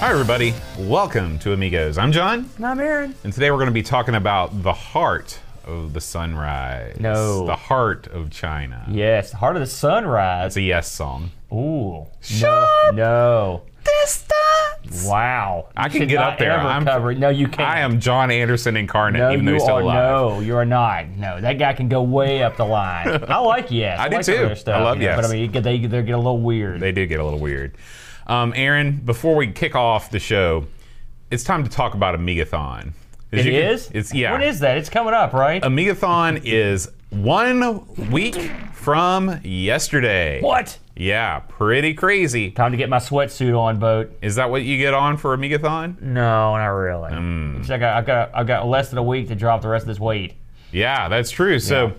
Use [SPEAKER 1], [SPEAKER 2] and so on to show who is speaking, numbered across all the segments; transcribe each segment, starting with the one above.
[SPEAKER 1] Hi, everybody. Welcome to Amigos. I'm John,
[SPEAKER 2] And I'm Aaron.
[SPEAKER 1] and today we're going to be talking about the heart of the sunrise.
[SPEAKER 2] No.
[SPEAKER 1] The heart of China.
[SPEAKER 2] Yes, Heart of the Sunrise.
[SPEAKER 1] It's a yes song.
[SPEAKER 2] Ooh.
[SPEAKER 1] Shut
[SPEAKER 2] no. No.
[SPEAKER 1] Distance!
[SPEAKER 2] Wow.
[SPEAKER 1] I can get up there. I'm-
[SPEAKER 2] cover it. No, you can't.
[SPEAKER 1] I am Jon Anderson incarnate,
[SPEAKER 2] No,
[SPEAKER 1] even though
[SPEAKER 2] you
[SPEAKER 1] he's still
[SPEAKER 2] are.
[SPEAKER 1] alive.
[SPEAKER 2] No, you are not. No, that guy can go way up the line. I like yes.
[SPEAKER 1] I do
[SPEAKER 2] like
[SPEAKER 1] too.
[SPEAKER 2] Stuff,
[SPEAKER 1] I love
[SPEAKER 2] you know, But I mean, they they get a little weird.
[SPEAKER 1] They do get a little weird. Um, Aaron, before we kick off the show, it's time to talk about Amigathon. As
[SPEAKER 2] It
[SPEAKER 1] you can-
[SPEAKER 2] is.
[SPEAKER 1] It's yeah.
[SPEAKER 2] When is that? It's coming up, right?
[SPEAKER 1] Amigathon is one week from yesterday.
[SPEAKER 2] what?
[SPEAKER 1] Yeah, pretty crazy.
[SPEAKER 2] Time to get my sweatsuit on, boat.
[SPEAKER 1] Is that what you get on for Amigathon?
[SPEAKER 2] No, not really.
[SPEAKER 1] Hmm.
[SPEAKER 2] It's like I, I've got I've got less than a week to drop the rest of this weight.
[SPEAKER 1] Yeah, that's true. So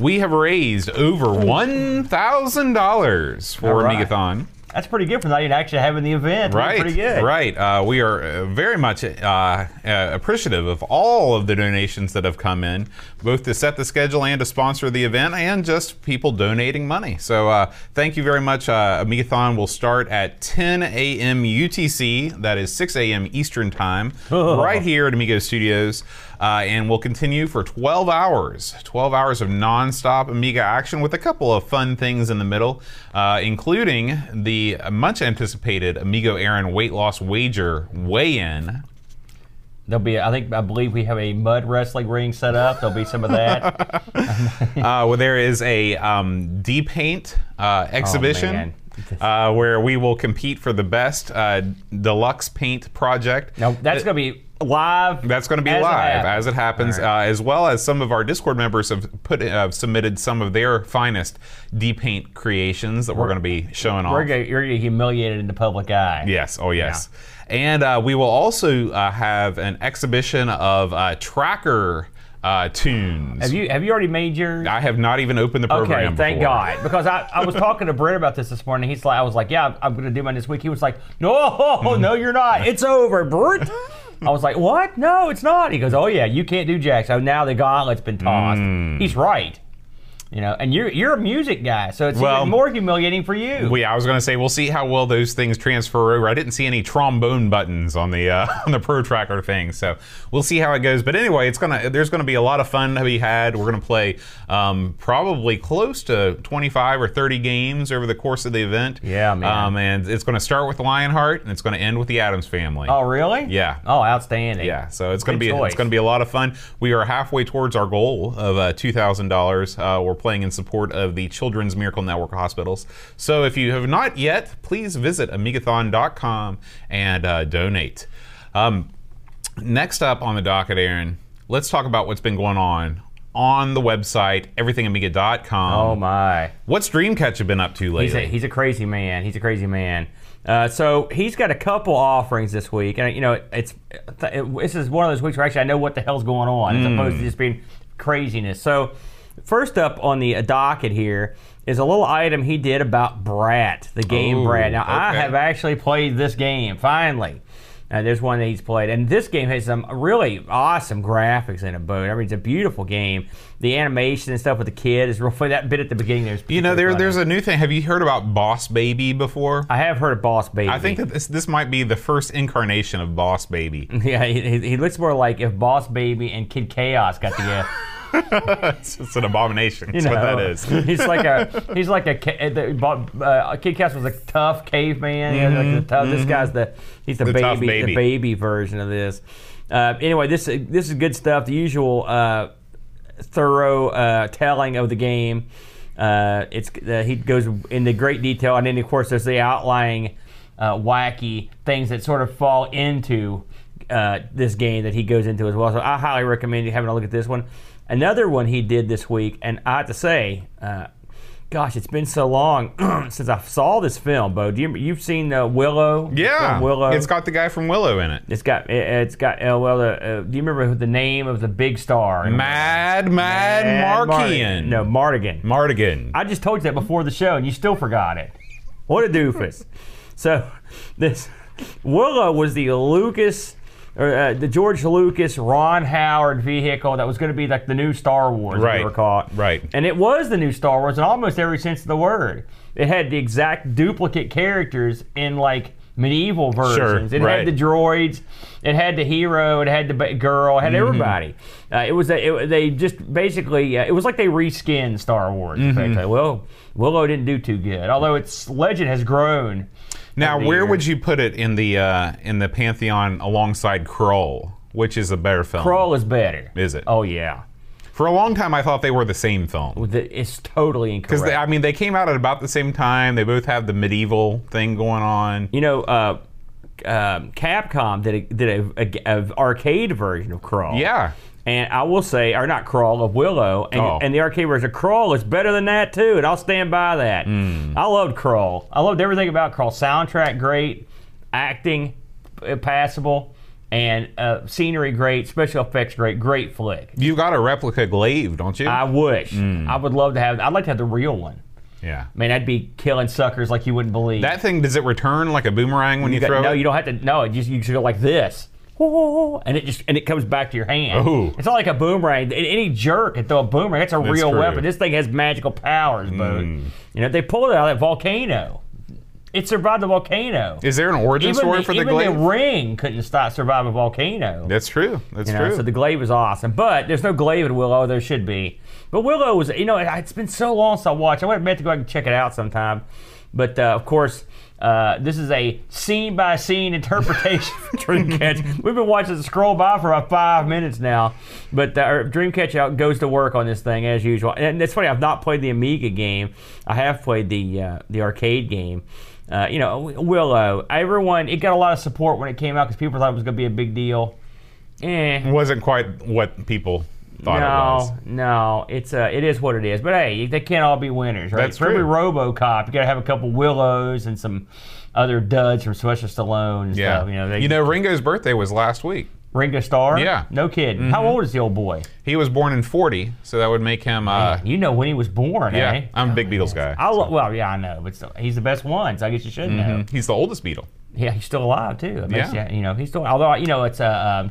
[SPEAKER 1] we have raised over one thousand dollars for
[SPEAKER 2] All right.
[SPEAKER 1] Amigathon.
[SPEAKER 2] That's pretty good for not even actually having the event.
[SPEAKER 1] Right,
[SPEAKER 2] Pretty good.
[SPEAKER 1] right. Uh, we are uh, very much uh, uh, appreciative of all of the donations that have come in, both to set the schedule and to sponsor the event, and just people donating money. So uh, thank you very much. Uh, Amigathon will start at 10 a.m. UTC, that is 6 a.m. Eastern Time, right here at Amigo Studios. Uh, and will continue for 12 hours 12 hours of non-stop amiga action with a couple of fun things in the middle uh, including the much anticipated amigo aaron weight loss wager weigh-in
[SPEAKER 2] There'll be, I think, I believe we have a mud wrestling ring set up. There'll be some of that.
[SPEAKER 1] uh, where there is a um, D-Paint uh, exhibition
[SPEAKER 2] man.
[SPEAKER 1] uh, where we will compete for the best uh, deluxe paint project
[SPEAKER 2] now that's going to be live.
[SPEAKER 1] That's going to be
[SPEAKER 2] as
[SPEAKER 1] live
[SPEAKER 2] happens.
[SPEAKER 1] as it happens,
[SPEAKER 2] right.
[SPEAKER 1] uh, as well as some of our Discord members have put uh, submitted some of their finest D-Paint creations that we're going to be showing
[SPEAKER 2] We're
[SPEAKER 1] off.
[SPEAKER 2] gonna, you're going to humiliated in the public eye.
[SPEAKER 1] Yes, oh yes. And uh, we will also uh, have an exhibition of uh, tracker uh, tunes.
[SPEAKER 2] Have you have you already made your?
[SPEAKER 1] I have not even opened the program.
[SPEAKER 2] Okay, thank
[SPEAKER 1] before.
[SPEAKER 2] God. Because I, I was talking to Brent about this this morning. He's like, I was like, yeah, I'm going to do mine this week. He was like, no, no, you're not. It's over, Brent. I was like, what? No, it's not. He goes, oh yeah, you can't do jack. So now the gauntlet's been tossed.
[SPEAKER 1] Hmm.
[SPEAKER 2] He's right. You know, and you're you're a music guy, so it's
[SPEAKER 1] Well,
[SPEAKER 2] even more humiliating for you.
[SPEAKER 1] We, I was going to say we'll see how well those things transfer over. I didn't see any trombone buttons on the uh, on the Pro Tracker thing, so we'll see how it goes. But anyway, it's gonna there's going to be a lot of fun to be had. We're going to play um, probably close to 25 or 30 games over the course of the event.
[SPEAKER 2] Yeah, man.
[SPEAKER 1] Um, and it's going to start with Lionheart and it's going to end with the Addams Family.
[SPEAKER 2] oh, really?
[SPEAKER 1] Yeah.
[SPEAKER 2] Oh, outstanding.
[SPEAKER 1] Yeah, so it's going to be
[SPEAKER 2] choice.
[SPEAKER 1] it's going to be a lot of fun. We are halfway towards our goal of uh, two thousand dollars. Uh, we're playing in support of the Children's Miracle Network hospitals. So if you have not yet, please visit amigathon.com and uh, donate. Um, next up on the docket, Aaron, let's talk about what's been going on on the website everythingamiga.com.
[SPEAKER 2] Oh my.
[SPEAKER 1] What's Dreamcatcher been up to
[SPEAKER 2] He's
[SPEAKER 1] lately?
[SPEAKER 2] a, he's a crazy man. He's a crazy man. Uh, so he's got a couple offerings this week, and you know, it's it, this is one of those weeks where actually I know what the hell's going on, as opposed to just being craziness. So, first up on the docket here is a little item he did about Brat, the game
[SPEAKER 1] Oh,
[SPEAKER 2] Brat. Now I have actually played this game finally. Uh, there's one that he's played, and this game has some really awesome graphics in it. But I mean, it's a beautiful game. The animation and stuff with the kid is real funny. That bit at the beginning there's
[SPEAKER 1] you know, there, there's a new thing. Have you heard about Boss Baby before?
[SPEAKER 2] I have heard of Boss Baby.
[SPEAKER 1] I think that this this might be the first incarnation of Boss Baby.
[SPEAKER 2] yeah, he, he- he looks more like if Boss Baby and Kid Chaos got together.
[SPEAKER 1] it's, it's an abomination.
[SPEAKER 2] You
[SPEAKER 1] That's
[SPEAKER 2] know,
[SPEAKER 1] what that is.
[SPEAKER 2] he's like a he's like a the, uh, Kid Chaos was a tough caveman. you know, like tough, This guy's the he's the,
[SPEAKER 1] Mm-hmm. The
[SPEAKER 2] baby,
[SPEAKER 1] baby.
[SPEAKER 2] the baby version of this. Uh, anyway, this this is good stuff. The usual uh, thorough uh, telling of the game. Uh, it's uh, he goes into great detail, and then of course there's the outlying uh, wacky things that sort of fall into uh, this game that he goes into as well. So I highly recommend you having a look at this one. Another one he did this week, and I have to say, uh, Gosh, it's been so long since I saw this film, Bo. Do you you've seen uh, Willow?
[SPEAKER 1] Yeah,
[SPEAKER 2] Willow.
[SPEAKER 1] It's got the guy from Willow in it.
[SPEAKER 2] It's got it, it's got uh, well. Uh, uh, do you remember the name of the big star?
[SPEAKER 1] Mad, Mad,
[SPEAKER 2] Mad
[SPEAKER 1] Markian.
[SPEAKER 2] No, Mardigan.
[SPEAKER 1] Mardigan.
[SPEAKER 2] I just told you that before the show, and you still forgot it. What a doofus! so, this Willow was the Lucas, uh, the George Lucas, Ron Howard vehicle that was going to be like the new Star Wars,
[SPEAKER 1] Right, right.
[SPEAKER 2] And it was the new Star Wars in almost every sense of the word. It had the exact duplicate characters in like medieval versions. it
[SPEAKER 1] right.
[SPEAKER 2] had the droids, it had the hero, it had the ba- girl, it had
[SPEAKER 1] Mm-hmm.
[SPEAKER 2] everybody. Uh, it was a, it, they just basically uh, it was like they reskinned Star Wars.
[SPEAKER 1] Mm-hmm.
[SPEAKER 2] Well, Willow didn't do too good, although its legend has grown.
[SPEAKER 1] Now, where
[SPEAKER 2] years.
[SPEAKER 1] would you put it in the uh, in the pantheon alongside Krull, which is a better film?
[SPEAKER 2] Krull is better.
[SPEAKER 1] Is it?
[SPEAKER 2] Oh yeah,
[SPEAKER 1] For a long time, I thought they were the same film.
[SPEAKER 2] It's totally incorrect. Because.
[SPEAKER 1] I mean, they came out at about the same time. They both have the medieval thing going on.
[SPEAKER 2] you know, uh, um, Capcom did a, did a, a, a arcade version of Krull.
[SPEAKER 1] Yeah.
[SPEAKER 2] And I will say, or not Krull, of Willow, and,
[SPEAKER 1] Oh.
[SPEAKER 2] and the arcade version of Krull is better than that too, and I'll stand by that.
[SPEAKER 1] Hmm.
[SPEAKER 2] I loved Krull. I loved everything about Krull. Soundtrack great, acting passable, and uh, scenery great, special effects great, great flick.
[SPEAKER 1] You got a replica glaive, don't you?
[SPEAKER 2] I wish.
[SPEAKER 1] Hmm.
[SPEAKER 2] I would love to have. I'd like to have the real one.
[SPEAKER 1] yeah.
[SPEAKER 2] Man, I'd be killing suckers like you wouldn't believe.
[SPEAKER 1] That thing does it return like a boomerang when you,
[SPEAKER 2] got-
[SPEAKER 1] throw
[SPEAKER 2] no,
[SPEAKER 1] it?
[SPEAKER 2] No, you don't have to. No, it just you just go like this, and it just and it comes back to your hand.
[SPEAKER 1] Ooh.
[SPEAKER 2] It's not like a boomerang. Any jerk can throw a boomerang. It's a
[SPEAKER 1] That's
[SPEAKER 2] real
[SPEAKER 1] true.
[SPEAKER 2] weapon. This thing has magical powers, bud.
[SPEAKER 1] Mm.
[SPEAKER 2] You know, they pulled it out of that volcano. It survived the volcano.
[SPEAKER 1] Is there an origin
[SPEAKER 2] even
[SPEAKER 1] story
[SPEAKER 2] the,
[SPEAKER 1] for the
[SPEAKER 2] even
[SPEAKER 1] glaive?
[SPEAKER 2] the ring couldn't stop survive a volcano.
[SPEAKER 1] That's true. That's
[SPEAKER 2] You know,
[SPEAKER 1] true.
[SPEAKER 2] so the glaive is awesome, but there's no glaive in Willow. There should be, but Willow was, you know, it- it's been so long since I watched. I would have meant to go out and check it out sometime, but uh, of course, uh, this is a scene by scene interpretation for Dreamcatch. We've been watching it scroll by for about five minutes now, but uh, Dreamcatch out goes to work on this thing as usual. And it's funny, I've not played the Amiga game. I have played the uh, the arcade game. Uh, you know, Willow. Everyone, it got a lot of support when it came out because people thought it was going to be a big deal. Eh,
[SPEAKER 1] wasn't quite what people thought it
[SPEAKER 2] no,
[SPEAKER 1] was.
[SPEAKER 2] no, it's uh, it is what it is. But hey, they can't all be winners, right?
[SPEAKER 1] That's
[SPEAKER 2] For every. RoboCop, you got to have a couple Willows and some other duds from Sylvester Stallone and
[SPEAKER 1] Yeah.
[SPEAKER 2] stuff. You know, they,
[SPEAKER 1] you know, Ringo's birthday was last week.
[SPEAKER 2] Ringo Starr.
[SPEAKER 1] Yeah.
[SPEAKER 2] no kidding. How old is the old boy?
[SPEAKER 1] He was born in 40, so that would make him. Uh,
[SPEAKER 2] you know when he was born,
[SPEAKER 1] yeah,
[SPEAKER 2] eh?
[SPEAKER 1] I'm a big Beatles guy.
[SPEAKER 2] I lo- well, yeah, I know, but still, he's the best one, so I guess you should know.
[SPEAKER 1] He's the oldest Beatle.
[SPEAKER 2] Yeah, he's still alive too. Makes
[SPEAKER 1] Yeah.
[SPEAKER 2] you, you know, he's still. Although you know, it's a. Um,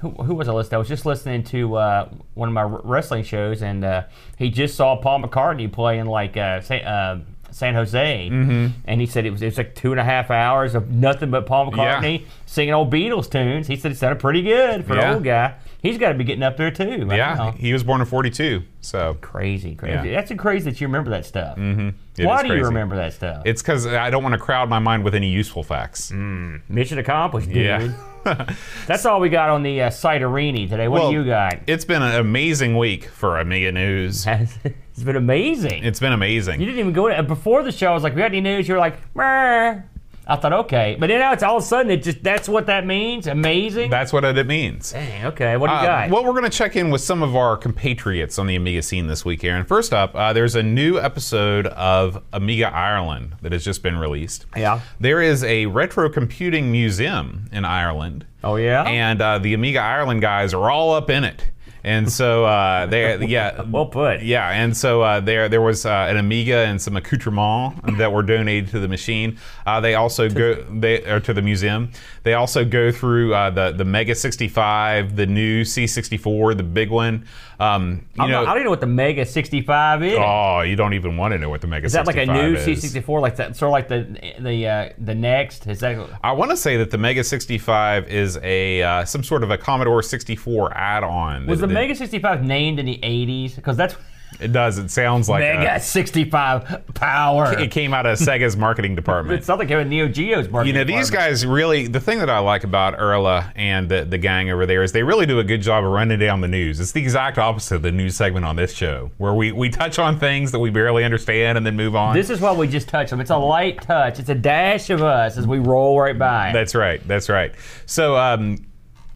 [SPEAKER 2] who, who was I listening? I was just listening to uh, one of my r- wrestling shows, and uh, he just saw Paul McCartney play in like uh, San, uh, San Jose, mm-hmm. and he said it was it was like two and a half hours of nothing but Paul
[SPEAKER 1] Yeah.
[SPEAKER 2] McCartney singing old Beatles tunes. He said it sounded pretty good for
[SPEAKER 1] Yeah.
[SPEAKER 2] an old guy. He's got to be getting up there too. Right
[SPEAKER 1] Yeah,
[SPEAKER 2] now.
[SPEAKER 1] he was born in 42, so
[SPEAKER 2] crazy, crazy.
[SPEAKER 1] Yeah.
[SPEAKER 2] That's crazy that you remember that stuff. Mm-hmm.
[SPEAKER 1] it
[SPEAKER 2] Why do you remember that stuff?
[SPEAKER 1] it's because I don't want to crowd my mind with any useful facts. Mm.
[SPEAKER 2] Mission accomplished, dude.
[SPEAKER 1] Yeah.
[SPEAKER 2] That's all we got on the uh, site Arini today. What
[SPEAKER 1] Well,
[SPEAKER 2] do you got?
[SPEAKER 1] It's been an amazing week for Amiga News.
[SPEAKER 2] it's been amazing.
[SPEAKER 1] It's been amazing.
[SPEAKER 2] you didn't even go in. Uh, before the show, I was like, we got any news? You were like, Meh. I thought, okay. But then now it's all of a sudden, it just that's what that means? Amazing?
[SPEAKER 1] That's what it means.
[SPEAKER 2] Dang, okay. What do you
[SPEAKER 1] Uh,
[SPEAKER 2] got?
[SPEAKER 1] well, we're going to check in with some of our compatriots on the Amiga scene this week, Aaron. First up, uh, there's a new episode of Amiga Ireland that has just been released.
[SPEAKER 2] Yeah.
[SPEAKER 1] There is a retro computing museum in Ireland.
[SPEAKER 2] oh, yeah?
[SPEAKER 1] And uh, the Amiga Ireland guys are all up in it. And so uh, they, yeah,
[SPEAKER 2] well put.
[SPEAKER 1] yeah, and so uh, there there was uh, an Amiga and some accoutrements that were donated to the machine. Uh, they also go they or to the museum. They also go through uh, the the Mega 65, the new C64, the big one. Um, you
[SPEAKER 2] I'm
[SPEAKER 1] know,
[SPEAKER 2] not- I don't even know what the Mega 65 is.
[SPEAKER 1] oh, you don't even want to know what the Mega
[SPEAKER 2] is Is that like a new
[SPEAKER 1] is.
[SPEAKER 2] C64, like that, sort of like the the uh, the next? Is that
[SPEAKER 1] I want to say that the Mega 65 is a uh, some sort of a Commodore 64 add-on.
[SPEAKER 2] was the
[SPEAKER 1] that-
[SPEAKER 2] Mega 65 named in the 80s? Because that's
[SPEAKER 1] It does. It sounds like a-
[SPEAKER 2] Mega 65 power.
[SPEAKER 1] it came out of Sega's marketing department.
[SPEAKER 2] It's something came in Neo Geo's marketing.
[SPEAKER 1] You know, these
[SPEAKER 2] department.
[SPEAKER 1] guys really, the thing that I like about Erla and the, the gang over there is they really do a good job of running down the news. It's the exact opposite of the news segment on this show, where we, we touch on things that we barely understand and then move on.
[SPEAKER 2] This is why we just touch them. It's a light touch. It's a dash of us as we roll right by.
[SPEAKER 1] that's right. That's right. So, um,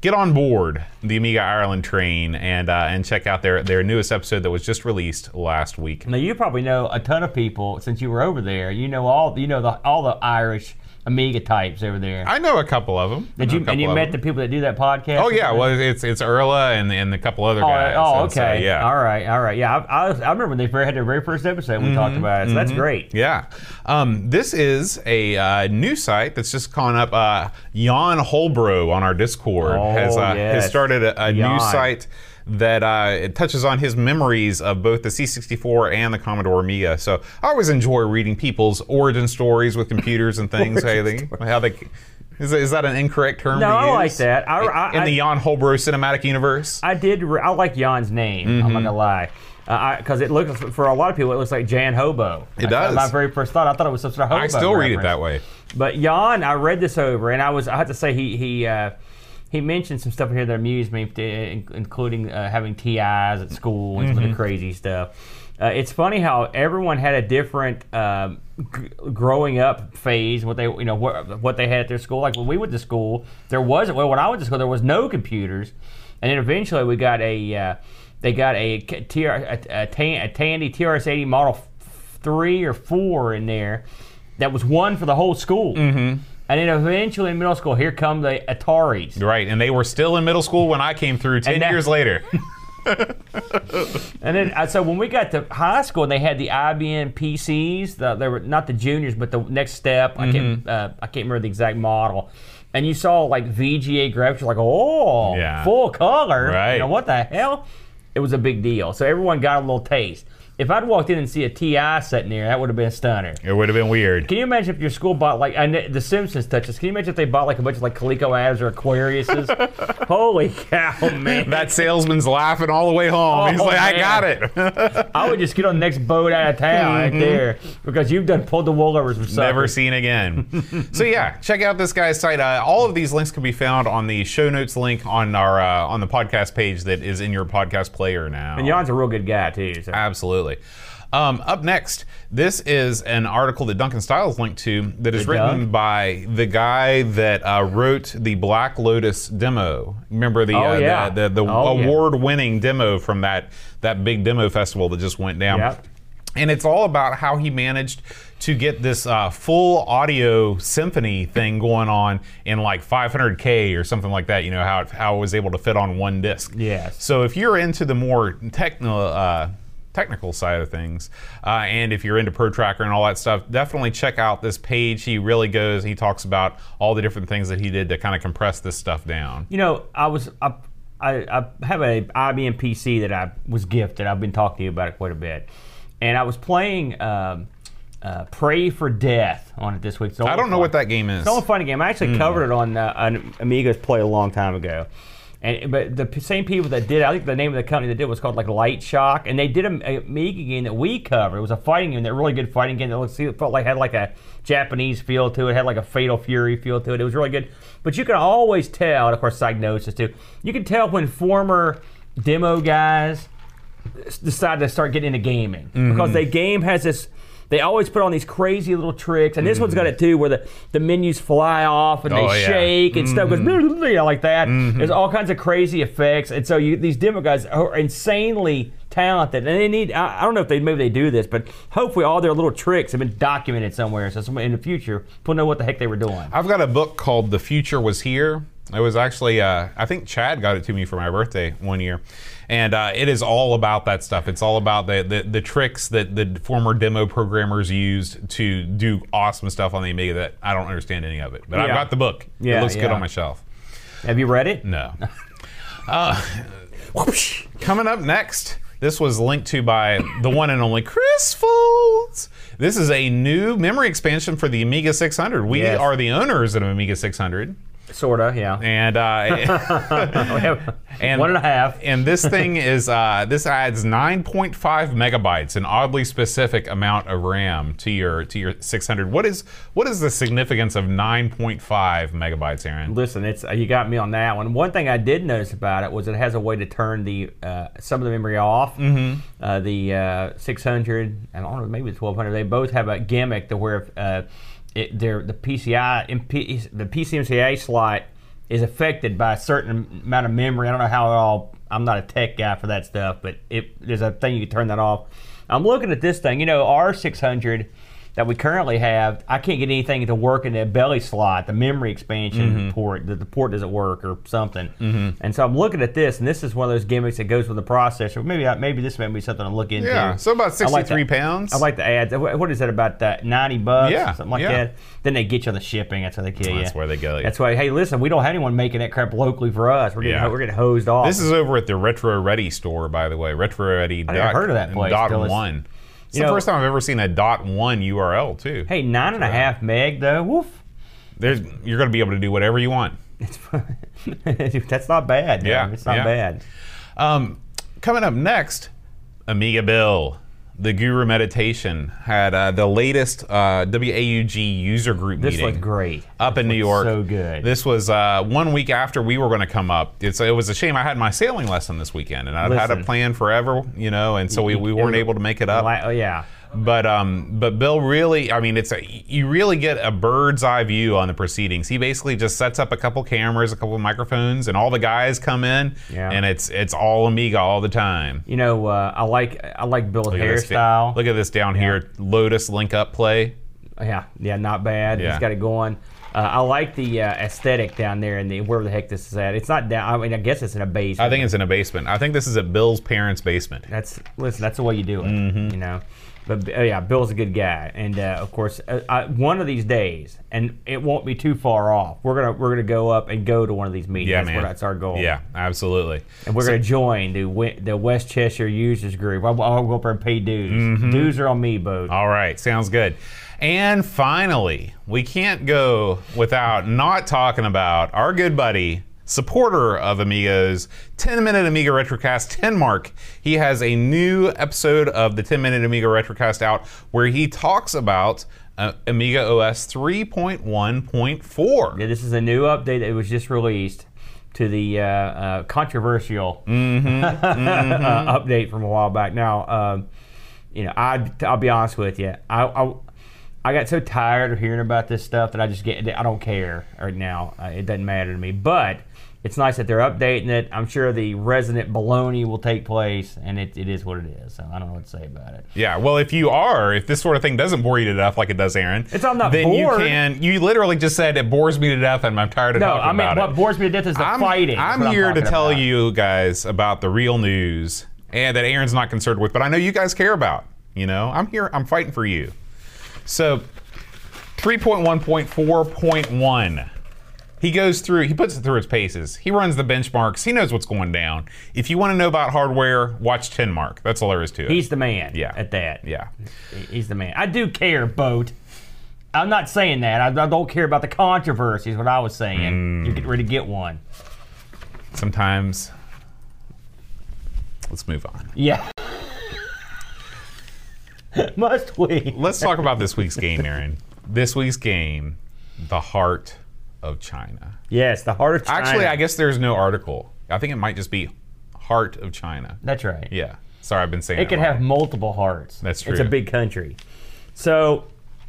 [SPEAKER 1] get on board the Amiga Ireland train and uh, and check out their their newest episode that was just released last week.
[SPEAKER 2] Now you probably know a ton of people since you were over there. You know all you know the all the Irish Amiga types over there.
[SPEAKER 1] I know a couple of them.
[SPEAKER 2] Did you and you met the people that do that podcast?
[SPEAKER 1] Oh yeah, well it's it's Erla and and a couple other guys.
[SPEAKER 2] Oh,
[SPEAKER 1] and so,
[SPEAKER 2] okay.
[SPEAKER 1] yeah.
[SPEAKER 2] All right. All right. Yeah. I, I, I remember when they had their very first episode. We talked about it. So that's great.
[SPEAKER 1] Yeah. Um, this is a uh, new site that's just gone up. Uh, Jan Holbro on our Discord
[SPEAKER 2] Oh,
[SPEAKER 1] has, uh,
[SPEAKER 2] yes.
[SPEAKER 1] has started a, a new site that uh, it touches on his memories of both the C64 and the Commodore Amiga. So I always enjoy reading people's origin stories with computers and things. how they, how they is, is that an incorrect term?
[SPEAKER 2] No,
[SPEAKER 1] to
[SPEAKER 2] I like that. I- I-
[SPEAKER 1] in the Jan Holbro cinematic universe.
[SPEAKER 2] I did. Re- I like Jan's name. I'm
[SPEAKER 1] Mm-hmm.
[SPEAKER 2] not gonna lie. Because it looks for a lot of people, it looks like Jan Hobo.
[SPEAKER 1] It
[SPEAKER 2] That's
[SPEAKER 1] does.
[SPEAKER 2] My very first thought, I thought it was some sort of hobo.
[SPEAKER 1] I still read it that way.
[SPEAKER 2] But Jan, I read this over, and I was I have to say he he uh, he mentioned some stuff here that amused me, including uh, having TIs at school and
[SPEAKER 1] Mm-hmm.
[SPEAKER 2] of the crazy stuff. Uh, it's funny how everyone had a different um, g- growing up phase. What they you know what what they had at their school. Like when we went to school, there wasn't. Well, when I went to school, there was no computers, and then eventually we got a. Uh, they got a, TR, a, a, Tan- a Tandy TRS-80 Model f- three or four in there. That was one for the whole school. Mm-hmm. And then eventually in middle school, here come the Ataris.
[SPEAKER 1] Right, and they were still in middle school when I came through ten
[SPEAKER 2] that-
[SPEAKER 1] years later.
[SPEAKER 2] And then uh, so when we got to high school, and they had the IBM PCs. The, they were not the juniors, but the next step. I can't uh, I can't remember the exact model. And you saw like VGA graphics, you're like, oh,
[SPEAKER 1] Yeah.
[SPEAKER 2] full color.
[SPEAKER 1] Right.
[SPEAKER 2] You know, what the hell? It was a big deal. So everyone got a little taste. If I'd walked in and see a TI sitting there, that would have been a stunner.
[SPEAKER 1] it would have been weird.
[SPEAKER 2] Can you imagine if your school bought like and the Simpsons touches? Can you imagine if they bought like a bunch of like Coleco ads or Aquariuses? Holy cow, man!
[SPEAKER 1] That salesman's laughing all the way home. He's
[SPEAKER 2] Oh,
[SPEAKER 1] like, I got it.
[SPEAKER 2] I would just get on the next boat out of town right there because you've done pulled the wool over some
[SPEAKER 1] Mm-hmm. Never seen again. so yeah, check out this guy's site. Uh, all of these links can be found on the show notes link on our uh, on the podcast page that is in your podcast player now.
[SPEAKER 2] And Jan's a real good guy too. So.
[SPEAKER 1] Absolutely. Um, up next, this is an article that Duncan Styles linked to that is written
[SPEAKER 2] Doug.
[SPEAKER 1] by the guy that uh, wrote the Black Lotus demo. Remember the
[SPEAKER 2] Oh,
[SPEAKER 1] uh,
[SPEAKER 2] yeah.
[SPEAKER 1] the, the, the
[SPEAKER 2] Oh,
[SPEAKER 1] award-winning demo from that that big demo festival that just went down.
[SPEAKER 2] Yep.
[SPEAKER 1] And it's all about how he managed to get this uh, full audio symphony thing going on in like 500k or something like that. You know how it, how it was able to fit on one disc.
[SPEAKER 2] Yes.
[SPEAKER 1] So if you're into the more technical uh, technical side of things, uh, and if you're into Pro Tracker and all that stuff, definitely check out this page. He really goes. He talks about all the different things that he did to kind of compress this stuff down.
[SPEAKER 2] You know, I was I, I, I have a IBM PC that I was gifted. I've been talking to you about it quite a bit, and I was playing um, uh, Pray for Death on it this week. An
[SPEAKER 1] I don't know
[SPEAKER 2] fun-
[SPEAKER 1] what that game is.
[SPEAKER 2] It's an old funny game. I actually covered it on uh, an Amiga's Play a long time ago. And, but the same people that did, it, I think the name of the company that did it was called like Light Shock, and they did a, a Amiga game that we covered. It was a fighting game, that really good fighting game that looked, felt like had like a Japanese feel to it, had like a Fatal Fury feel to it. It was really good. But you can always tell, and of course, Psygnosis too. You can tell when former demo guys decide to start getting into gaming
[SPEAKER 1] Mm-hmm.
[SPEAKER 2] because the game has this. They always put on these crazy little tricks, and this one's got it too, where the, the menus fly off and they
[SPEAKER 1] Mm-hmm. Oh, yeah.
[SPEAKER 2] shake and stuff goes you know, like that. There's all kinds of crazy effects, and so you, these demo guys are insanely talented, and they need. I, I don't know if they maybe they do this, but hopefully all their little tricks have been documented somewhere, so someone in the future will know what the heck they were doing.
[SPEAKER 1] I've got a book called The Future Was Here. It was actually, uh, I think Chad got it to me for my birthday one year. And uh, it is all about that stuff. It's all about the, the, the tricks that the former demo programmers used to do awesome stuff on the Amiga that I don't understand any of it. But I've got the book.
[SPEAKER 2] Yeah,
[SPEAKER 1] it looks good on my shelf.
[SPEAKER 2] Have you read it?
[SPEAKER 1] No. Uh, coming up next, this was linked to by the one and only Chris Folds. This is a new memory expansion for the Amiga 600. We
[SPEAKER 2] Yes.
[SPEAKER 1] are the owners of an Amiga 600.
[SPEAKER 2] Sorta, yeah.
[SPEAKER 1] And uh, And-
[SPEAKER 2] one and a half.
[SPEAKER 1] and this thing is uh, this adds 9.5 megabytes, an oddly specific amount of RAM to your to your 600. What is what is the significance of 9.5 megabytes, Aaron?
[SPEAKER 2] Listen, it's uh, you got me on that one. One thing I did notice about it was it has a way to turn the uh, some of the memory off. Mm-hmm. Uh, the uh, 600, I don't know, maybe the 1200. They both have a gimmick to where uh, it, the PCI MP, the PCMCIA slot is affected by a certain amount of memory. I don't know how it all. I'm not a tech guy for that stuff, but it there's a thing you can turn that off. I'm looking at this thing. You know, R600 that we currently have, I can't get anything to work in that belly slot, the memory expansion mm-hmm. port. The, the port doesn't work or something. Mm-hmm. And so I'm looking at this, and this is one of those gimmicks that goes with the processor. Maybe I, maybe this might be something to look into.
[SPEAKER 1] Yeah, so about
[SPEAKER 2] I like
[SPEAKER 1] 63 pounds.
[SPEAKER 2] I like the ads. What is that about? That ninety bucks,
[SPEAKER 1] Yeah,
[SPEAKER 2] something like
[SPEAKER 1] yeah.
[SPEAKER 2] that. Then they get you on the shipping. That's how they kill you.
[SPEAKER 1] That's where they go.
[SPEAKER 2] That's why. Hey, listen, we don't have anyone making that crap locally for us. We're getting
[SPEAKER 1] Yeah.
[SPEAKER 2] we're getting hosed off.
[SPEAKER 1] This is over at the Retro Ready store, by the way. Retro Ready.
[SPEAKER 2] I never heard of that place,
[SPEAKER 1] Dot one. It's
[SPEAKER 2] You
[SPEAKER 1] the
[SPEAKER 2] know-
[SPEAKER 1] first time I've ever seen a dot one URL too.
[SPEAKER 2] hey nine and a half meg though. Woof.
[SPEAKER 1] There's, you're going to be able to do whatever you want.
[SPEAKER 2] It's that's not bad. man.
[SPEAKER 1] Yeah,
[SPEAKER 2] it's not
[SPEAKER 1] yeah.
[SPEAKER 2] bad.
[SPEAKER 1] Um, coming up next, Amiga Bill, the Guru Meditation had uh, the latest uh, WAUG user group
[SPEAKER 2] This
[SPEAKER 1] meeting
[SPEAKER 2] looked great.
[SPEAKER 1] up in New York.
[SPEAKER 2] so good.
[SPEAKER 1] This was uh, one week after we were going to come up. It's, it was a shame I had my sailing lesson this weekend, and I've had a plan forever, you know, and so we, we weren't able to make it up.
[SPEAKER 2] Oh yeah.
[SPEAKER 1] But um, but Bill really, I mean, it's a you really get a bird's eye view on the proceedings. He basically just sets up a couple cameras, a couple microphones, and all the guys come in,
[SPEAKER 2] Yeah.
[SPEAKER 1] and it's it's all Amiga all the time.
[SPEAKER 2] You know, uh, I like I like Bill's
[SPEAKER 1] Look at this da-
[SPEAKER 2] hairstyle.
[SPEAKER 1] Look at this down here, Lotus link up play.
[SPEAKER 2] Yeah, yeah, not bad.
[SPEAKER 1] Yeah.
[SPEAKER 2] He's got it going. Uh, I like the uh, aesthetic down there and the wherever the heck this is at. It's not down. I mean, I guess it's in a basement.
[SPEAKER 1] I think it's in a basement. I think this is at Bill's parents' basement.
[SPEAKER 2] that's listen. That's the way you do it.
[SPEAKER 1] Mm-hmm.
[SPEAKER 2] You know. But uh, yeah, Bill's a good guy, and uh, of course, uh, I, one of these days, and it won't be too far off. We're gonna we're gonna go up and go to one of these meetings.
[SPEAKER 1] Yeah,
[SPEAKER 2] that's,
[SPEAKER 1] man.
[SPEAKER 2] Where, that's our goal.
[SPEAKER 1] Yeah, absolutely.
[SPEAKER 2] And we're going to join the the Westchester Users Group. I'll, I'll go up there and pay dues.
[SPEAKER 1] Mm-hmm.
[SPEAKER 2] Dues are on me, Bo.
[SPEAKER 1] All right, sounds good. And finally, we can't go without not talking about our good buddy, supporter of Amigos, 10 Minute Amiga Retrocast, 10 Mark. He has a new episode of the 10 Minute Amiga Retrocast out where he talks about uh, Amiga OS 3.1.4.
[SPEAKER 2] Yeah, this is a new update that was just released to the uh, uh, controversial
[SPEAKER 1] Mm-hmm.
[SPEAKER 2] uh, update from a while back. Now, um, you know, I I'll be honest with you, I, I I got so tired of hearing about this stuff that I just get I don't care right now. Uh, it doesn't matter to me, but. It's nice that they're updating it. I'm sure the resident baloney will take place, and it, it is what it is. So I don't know what to say about it.
[SPEAKER 1] Yeah, well, if you are, if this sort of thing doesn't bore you to death like it does Aaron,
[SPEAKER 2] It's- I'm not
[SPEAKER 1] then
[SPEAKER 2] bored.
[SPEAKER 1] you can. You literally just said it bores me to death, and I'm tired of it.
[SPEAKER 2] No,
[SPEAKER 1] talking
[SPEAKER 2] I mean
[SPEAKER 1] about
[SPEAKER 2] what
[SPEAKER 1] it.
[SPEAKER 2] bores me to death is the
[SPEAKER 1] I'm,
[SPEAKER 2] fighting.
[SPEAKER 1] I'm
[SPEAKER 2] what
[SPEAKER 1] here to tell
[SPEAKER 2] about.
[SPEAKER 1] you guys about the real news and that Aaron's not concerned with, but I know you guys care about. You know, I'm here. I'm fighting for you. So, 3.1.4.1. He goes through, he puts it through its paces. He runs the benchmarks. He knows what's going down. If you want to know about hardware, watch 10 Mark. That's all there is to it.
[SPEAKER 2] He's the man.
[SPEAKER 1] Yeah.
[SPEAKER 2] At that.
[SPEAKER 1] yeah.
[SPEAKER 2] He's the man. I do care, boat. I'm not saying that. I, I don't care about the controversy. Is what I was saying.
[SPEAKER 1] Mm.
[SPEAKER 2] You're getting ready to get one.
[SPEAKER 1] Sometimes. Let's move on.
[SPEAKER 2] Yeah. Must we?
[SPEAKER 1] Let's talk about this week's game, Aaron. This week's game, The Heart of China.
[SPEAKER 2] Yes, the heart of China.
[SPEAKER 1] Actually, I guess there's no article. I think it might just be Heart of China.
[SPEAKER 2] That's right.
[SPEAKER 1] Yeah. Sorry, I've been saying
[SPEAKER 2] It
[SPEAKER 1] that
[SPEAKER 2] can
[SPEAKER 1] wrong.
[SPEAKER 2] have multiple hearts.
[SPEAKER 1] That's true.
[SPEAKER 2] It's a big country. So,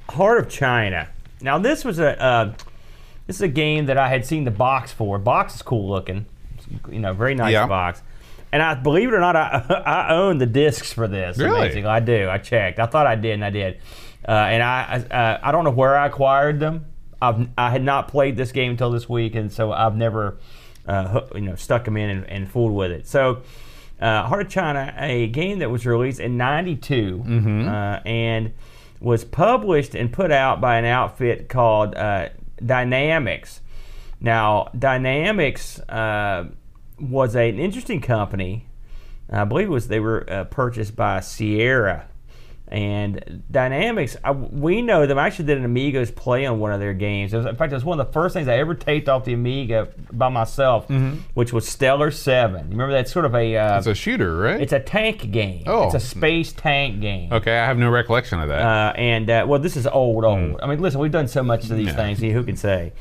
[SPEAKER 2] Heart of China. Now, this was a uh, this is a game that I had seen the box for. Box is cool looking. You know, very nice
[SPEAKER 1] Yeah.
[SPEAKER 2] box. And I believe it or not, I, I own the discs for this.
[SPEAKER 1] Really?
[SPEAKER 2] Amazing. I do. I checked. I thought I did, and I did. Uh, and I I, uh, I don't know where I acquired them. I've, I had not played this game until this week, and so I've never uh, you know stuck them in and, and fooled with it. So. Uh, Heart of China, a game that was released in '92 uh, and was published and put out by an outfit called uh, Dynamix. Now, Dynamix uh, was an interesting company. I believe it was they were uh, purchased by Sierra. And Dynamix, I, we know them. I actually did an Amigos play on one of their games. It was, in fact, it was one of the first things I ever taped off the Amiga by myself, which was Stellar Seven. You remember that sort of a uh,
[SPEAKER 1] It's a shooter, right?
[SPEAKER 2] it's a tank game.
[SPEAKER 1] Oh.
[SPEAKER 2] It's a space tank game.
[SPEAKER 1] okay, I have no recollection of that.
[SPEAKER 2] Uh, and uh, well, this is old, old. I mean, listen, we've done so much of these.
[SPEAKER 1] Yeah.
[SPEAKER 2] things. Who can say?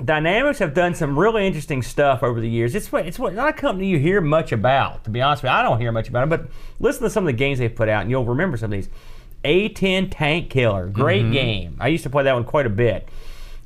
[SPEAKER 2] Dynamix have done some really interesting stuff over the years. It's what it's what not a company you hear much about. To be honest with you, I don't hear much about it. But listen to some of the games they've put out, and you'll remember some of these. A10 Tank Killer, great
[SPEAKER 1] Mm-hmm.
[SPEAKER 2] game. I used to play that one quite a bit.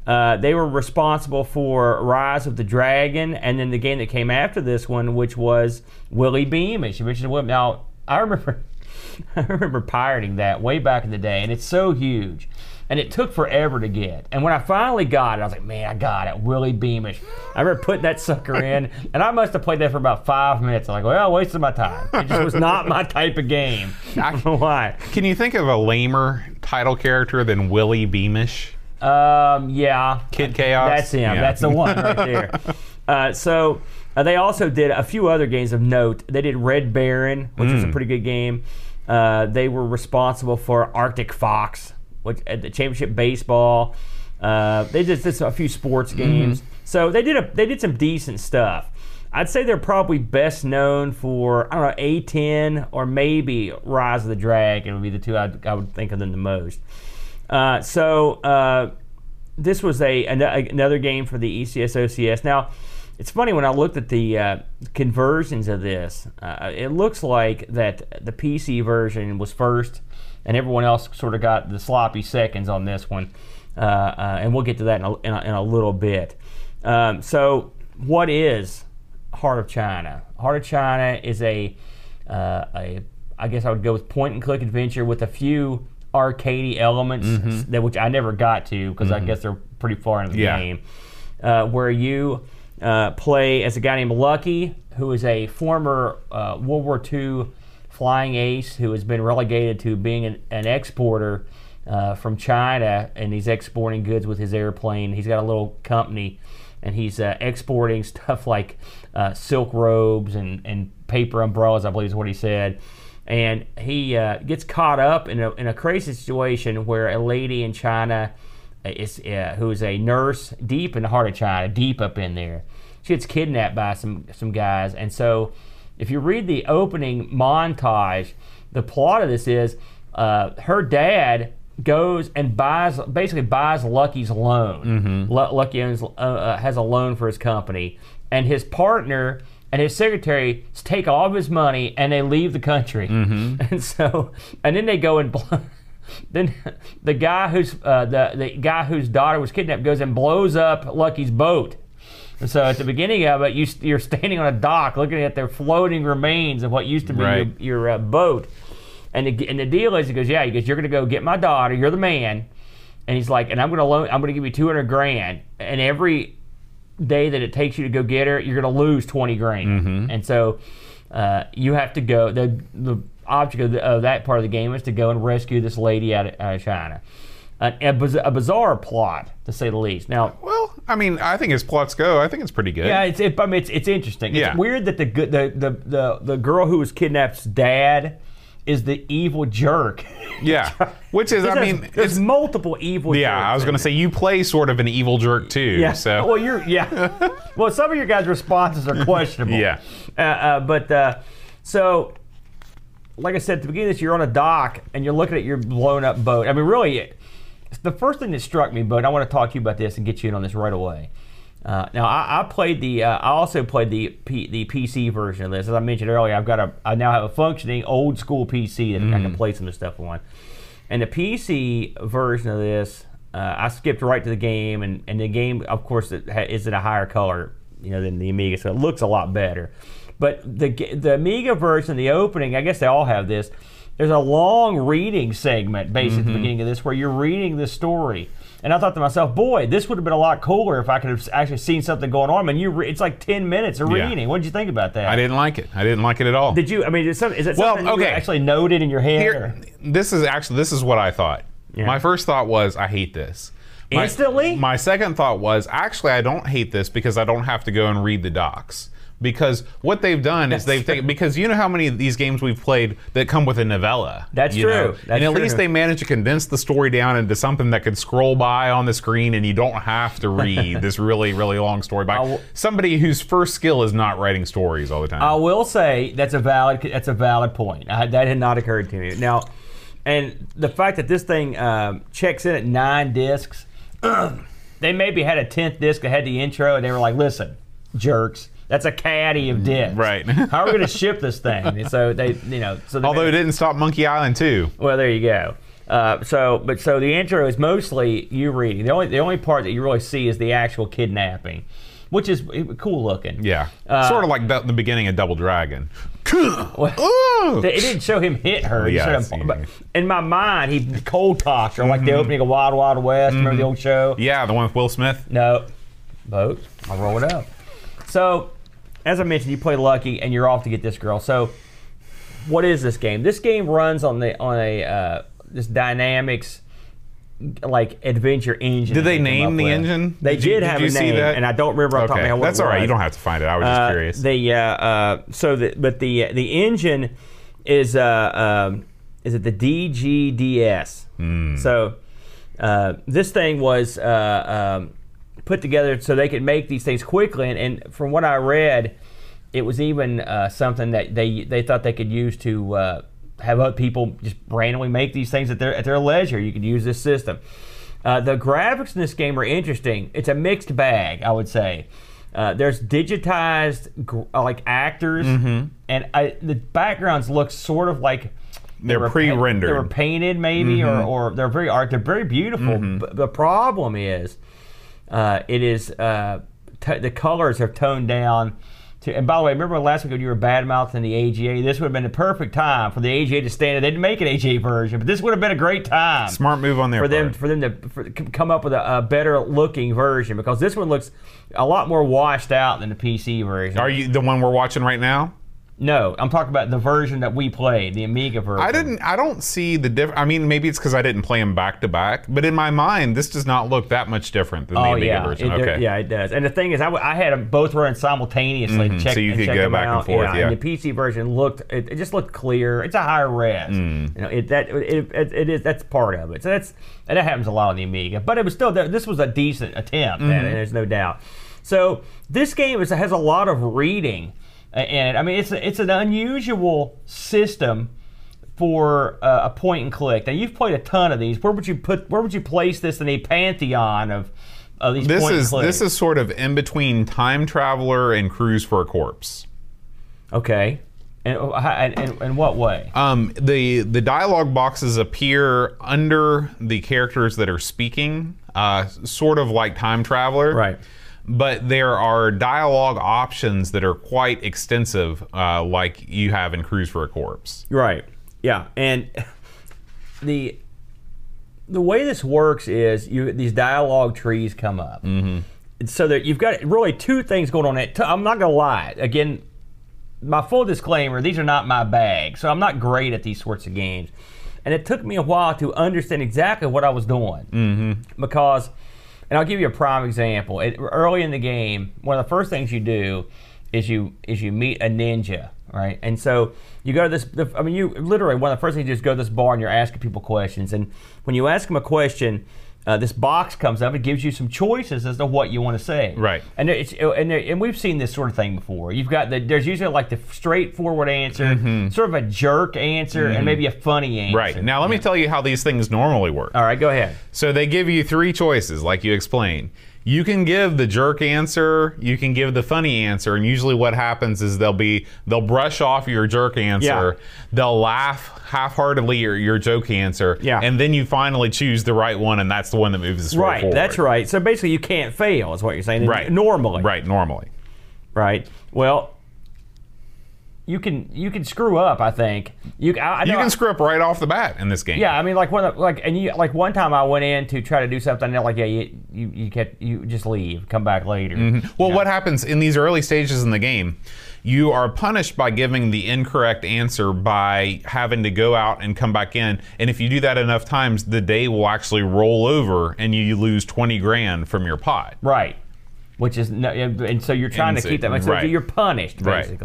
[SPEAKER 2] Uh, they were responsible for Rise of the Dragon, and then the game that came after this one, which was Willy Beamish. Mentioned Willy. Now, I remember, I remember pirating that way back in the day, and it's so huge, and it took forever to get. And when I finally got it, I was like, man, I got it, Willy Beamish. I remember putting that sucker in, and I must have played that for about five minutes. I'm like, well, I wasted my time. It just was not my type of game. I don't know why.
[SPEAKER 1] Can you think of a lamer title character than Willy Beamish?
[SPEAKER 2] Um, yeah.
[SPEAKER 1] Kid Chaos?
[SPEAKER 2] That's him.
[SPEAKER 1] Yeah.
[SPEAKER 2] That's the one right there. uh, so uh, they also did a few other games of note. They did Red Baron, which was a pretty good game. Uh, they were responsible for Arctic Fox, which at the championship baseball. Uh, they did, did a few sports games. So they did a they did some decent stuff. I'd say they're probably best known for I don't know A10 or maybe Rise of the Dragon would be the two I'd, I would think of them the most. Uh, so uh, this was a, an- another game for the E ECS OCS. Now, it's funny when I looked at the uh, conversions of this. Uh, it looks like that the PC version was first, and everyone else sort of got the sloppy seconds on this one. Uh, uh, and we'll get to that in a, in a, in a little bit. Um, so, what is Heart of China? Heart of China is a uh, a I guess I would go with point and click adventure with a few arcadey elements that which I never got to because I guess they're pretty far into the
[SPEAKER 1] Yeah.
[SPEAKER 2] game. Uh, where you uh, play as a guy named Lucky, who is a former uh, World War II flying ace who has been relegated to being an, an exporter uh, from China, and he's exporting goods with his airplane. He's got a little company, and he's uh, exporting stuff like uh, silk robes and, and paper umbrellas, I believe is what he said. And he uh, gets caught up in a, in a crazy situation where a lady in China is uh, who is a nurse deep in the heart of China, deep up in there. She gets kidnapped by some some guys, and so if you read the opening montage, the plot of this is uh, her dad goes and buys basically buys Lucky's loan. Lu- Lucky owns, uh, uh, has a loan for his company, and his partner and his secretary take all of his money and they leave the country. And so, and then they go and. Blow, then the guy who's uh, the the guy whose daughter was kidnapped goes and blows up Lucky's boat. And so at the beginning of it, you, you're standing on a dock looking at the floating remains of what used to be
[SPEAKER 1] Right.
[SPEAKER 2] your, your uh, boat. And the, and the deal is, he goes, yeah, he goes, you're gonna go get my daughter. You're the man. And he's like, and I'm gonna loan, I'm gonna give you 200 grand. And every day that it takes you to go get her, you're gonna lose 20 grand. And so uh, you have to go. The the object of, the, of that part of the game is to go and rescue this lady out of, out of China. A, a, biz- a bizarre plot, to say the least. Now,
[SPEAKER 1] Well, I mean, I think as plots go, I think it's pretty good.
[SPEAKER 2] yeah, it's it, I mean, it's, it's interesting.
[SPEAKER 1] Yeah.
[SPEAKER 2] It's weird that the, good- the the the the girl who was kidnapped's dad is the evil jerk.
[SPEAKER 1] Yeah. Which is, I mean,
[SPEAKER 2] there's
[SPEAKER 1] it's,
[SPEAKER 2] multiple evil. Jerks.
[SPEAKER 1] Yeah, I was going to say you play sort of an evil jerk too.
[SPEAKER 2] Yeah.
[SPEAKER 1] So
[SPEAKER 2] Well, you're yeah. well, some of your guys' responses are questionable.
[SPEAKER 1] Yeah.
[SPEAKER 2] Uh, uh, but uh, so, like I said at the beginning of this, you're on a dock and you're looking at your blown up boat. I mean, really, it, the first thing that struck me, but I want to talk to you about this and get you in on this right away. Uh, now, I, I played the. Uh, I also played the P, the PC version of this. As I mentioned earlier, I've got a. I now have a functioning old school PC that I can play some of this stuff on. And the PC version of this, uh, I skipped right to the game, and, and the game, of course, it ha- is in a higher color, you know, than the Amiga, so it looks a lot better. But the the Amiga version, the opening, I guess they all have this. There's a long reading segment, basically at the mm-hmm. beginning of this, where you're reading the story. And I thought to myself, boy, this would have been a lot cooler if I could have actually seen something going on. I mean, you re- it's like 10 minutes of
[SPEAKER 1] Yeah.
[SPEAKER 2] reading. What did you think about that?
[SPEAKER 1] I didn't like it. I didn't like it at all.
[SPEAKER 2] Did you? I mean, is, some, is it
[SPEAKER 1] Well,
[SPEAKER 2] something you
[SPEAKER 1] okay.
[SPEAKER 2] actually noted in your head?
[SPEAKER 1] Here, this is actually this is what I thought.
[SPEAKER 2] Yeah.
[SPEAKER 1] My first thought was I hate this. My-
[SPEAKER 2] Instantly?
[SPEAKER 1] My second thought was actually I don't hate this because I don't have to go and read the docs. Because what they've done is they've taken because you know how many of these games we've played that come with a novella.
[SPEAKER 2] That's
[SPEAKER 1] know?
[SPEAKER 2] true. That's
[SPEAKER 1] and at
[SPEAKER 2] true.
[SPEAKER 1] least they managed to condense the story down into something that could scroll by on the screen and you don't have to read this really really long story by
[SPEAKER 2] I'll-
[SPEAKER 1] somebody whose first skill is not writing stories all the time.
[SPEAKER 2] I will say that's a valid that's a valid point. I, that had not occurred to me. Now, and the fact that this thing um, checks in at nine discs, they maybe had a tenth disc that had the intro, and they were like, "Listen, jerks." That's a caddy of discs.
[SPEAKER 1] Right.
[SPEAKER 2] How are we going to ship this thing? And so they, you know, so they
[SPEAKER 1] Although it didn't stop Monkey Island too.
[SPEAKER 2] well, there you go. Uh, so, but so the intro is mostly you reading. The only the only part that you really see is the actual kidnapping, which is cool looking.
[SPEAKER 1] Yeah,
[SPEAKER 2] Uh,
[SPEAKER 1] sort of like the, the beginning of Double Dragon.
[SPEAKER 2] Well,
[SPEAKER 1] Ooh!
[SPEAKER 2] It didn't show him hit her.
[SPEAKER 1] Yeah,
[SPEAKER 2] showed
[SPEAKER 1] I see
[SPEAKER 2] him, but in my mind, he cold talked her like the opening of Wild Wild West. Remember the old show?
[SPEAKER 1] yeah, the one with Will Smith.
[SPEAKER 2] No, boat. I'll roll it up. So, as I mentioned, you play Lucky, and you're off to get this girl. So, what is this game? This game runs on the on a uh, this Dynamix like adventure engine.
[SPEAKER 1] Did they name the
[SPEAKER 2] with.
[SPEAKER 1] engine?
[SPEAKER 2] They
[SPEAKER 1] Did
[SPEAKER 2] did,
[SPEAKER 1] did
[SPEAKER 2] have
[SPEAKER 1] you
[SPEAKER 2] a
[SPEAKER 1] see
[SPEAKER 2] name,
[SPEAKER 1] that?
[SPEAKER 2] and I don't remember off the top of my
[SPEAKER 1] Okay, that's all right. You don't have to find it. I was just
[SPEAKER 2] Uh,
[SPEAKER 1] curious.
[SPEAKER 2] The uh, uh, so the but the the engine is uh, um, is it the DGDS?
[SPEAKER 1] Hmm.
[SPEAKER 2] So uh, this thing was uh, um, put together so they could make these things quickly, and, and from what I read, it was even uh, something that they they thought they could use to uh, have other people just randomly make these things at their at their leisure. You could use this system. Uh, the graphics in this game are interesting. It's a mixed bag, I would say. Uh, there's digitized gr- uh, like actors, and I, the backgrounds look sort of like they
[SPEAKER 1] They're
[SPEAKER 2] pa-
[SPEAKER 1] pre-rendered.
[SPEAKER 2] They were painted, maybe, or, or they're very art. They're very beautiful. But the problem is, uh, it is uh, t- the colors are toned down. To, and by the way, remember last week when you were bad mouthing the AGA? This would have been the perfect time for the AGA to stand. They didn't make an AGA version, but this would have been a great time
[SPEAKER 1] Smart move on their
[SPEAKER 2] for them
[SPEAKER 1] part.
[SPEAKER 2] for them to for, come up with a, a better looking version because this one looks a lot more washed out than the PC version.
[SPEAKER 1] Are you the one we're watching right now?
[SPEAKER 2] No, I'm talking about the version that we played, the Amiga version.
[SPEAKER 1] I didn't. I don't see the diff. I mean, maybe it's because I didn't play them back to back. But in my mind, this does not look that much different than the
[SPEAKER 2] Oh
[SPEAKER 1] Amiga
[SPEAKER 2] yeah,
[SPEAKER 1] version.
[SPEAKER 2] it,
[SPEAKER 1] okay.
[SPEAKER 2] yeah, it does. And the thing is, I, w- I had them both running simultaneously.
[SPEAKER 1] Mm-hmm. so you could
[SPEAKER 2] check
[SPEAKER 1] go back and
[SPEAKER 2] out.
[SPEAKER 1] forth, yeah.
[SPEAKER 2] And the PC version looked, it, it just looked clear. It's a higher res.
[SPEAKER 1] Mm.
[SPEAKER 2] You know, it that it, it, is that's part of it. So that's and that happens a lot on the Amiga. But it was still this was a decent attempt,
[SPEAKER 1] Mm-hmm.
[SPEAKER 2] and there's no doubt. So this game is, has a lot of reading, and I mean it's a, it's an unusual system for uh, a point and click. Now you've played a ton of these. Where would you put? Where would you place this in a pantheon of? Of these
[SPEAKER 1] This
[SPEAKER 2] and
[SPEAKER 1] is this is sort of in between Time Traveler and Cruise for a Corpse.
[SPEAKER 2] Okay. And uh, and, and, in what way?
[SPEAKER 1] Um, the the dialogue boxes appear under the characters that are speaking, uh, sort of like Time Traveler.
[SPEAKER 2] Right.
[SPEAKER 1] But there are dialogue options that are quite extensive, uh, like you have in Cruise for a Corpse.
[SPEAKER 2] Right. Yeah. And the the way this works is you these dialogue trees come up. Mm-hmm. So that you've got really two things going on. It. I'm not gonna lie. Again, my full disclaimer: these are not my bag, so I'm not great at these sorts of games. And it took me a while to understand exactly what I was doing mm-hmm. because. And I'll give you a prime example. It, early in the game, one of the first things you do is you is you meet a ninja, right? And so you go to this. I mean, you literally one of the first things you do is go to this bar and you're asking people questions. And when you ask them a question, uh, this box comes up. It gives you some choices as to what you want to say.
[SPEAKER 1] Right.
[SPEAKER 2] And it's and, there, and we've seen this sort of thing before. You've got the there's usually like the straightforward answer, sort of a jerk answer, and maybe a funny answer.
[SPEAKER 1] Right. Now, let me tell you how these things normally work.
[SPEAKER 2] All right, go ahead.
[SPEAKER 1] So they give you three choices, like you explained. You can give the jerk answer, you can give the funny answer, and usually what happens is they'll be they'll brush off your jerk answer,
[SPEAKER 2] Yeah.
[SPEAKER 1] they'll laugh half-heartedly your, your joke answer,
[SPEAKER 2] Yeah.
[SPEAKER 1] and then you finally choose the right one, and that's the one that moves the
[SPEAKER 2] Right,
[SPEAKER 1] forward.
[SPEAKER 2] that's right. So basically, you can't fail, is what you're saying.
[SPEAKER 1] Right.
[SPEAKER 2] Normally.
[SPEAKER 1] Right, normally.
[SPEAKER 2] Right. Well, you can you can screw up. I think you. I, I
[SPEAKER 1] You
[SPEAKER 2] know-
[SPEAKER 1] can screw up right off the bat in this game.
[SPEAKER 2] Yeah, I mean, like one, like, and you, like one time I went in to try to do something, and they're like, yeah, you, you, you kept, you just leave, come back later. Mm-hmm.
[SPEAKER 1] Well, what happens in these early stages in the game? You are punished by giving the incorrect answer by having to go out and come back in. And if you do that enough times, the day will actually roll over and you lose 20 grand from your pot.
[SPEAKER 2] Right. Which is, no, and so you're trying
[SPEAKER 1] And
[SPEAKER 2] to keep that.
[SPEAKER 1] so-
[SPEAKER 2] So
[SPEAKER 1] right.
[SPEAKER 2] you're punished
[SPEAKER 1] Right.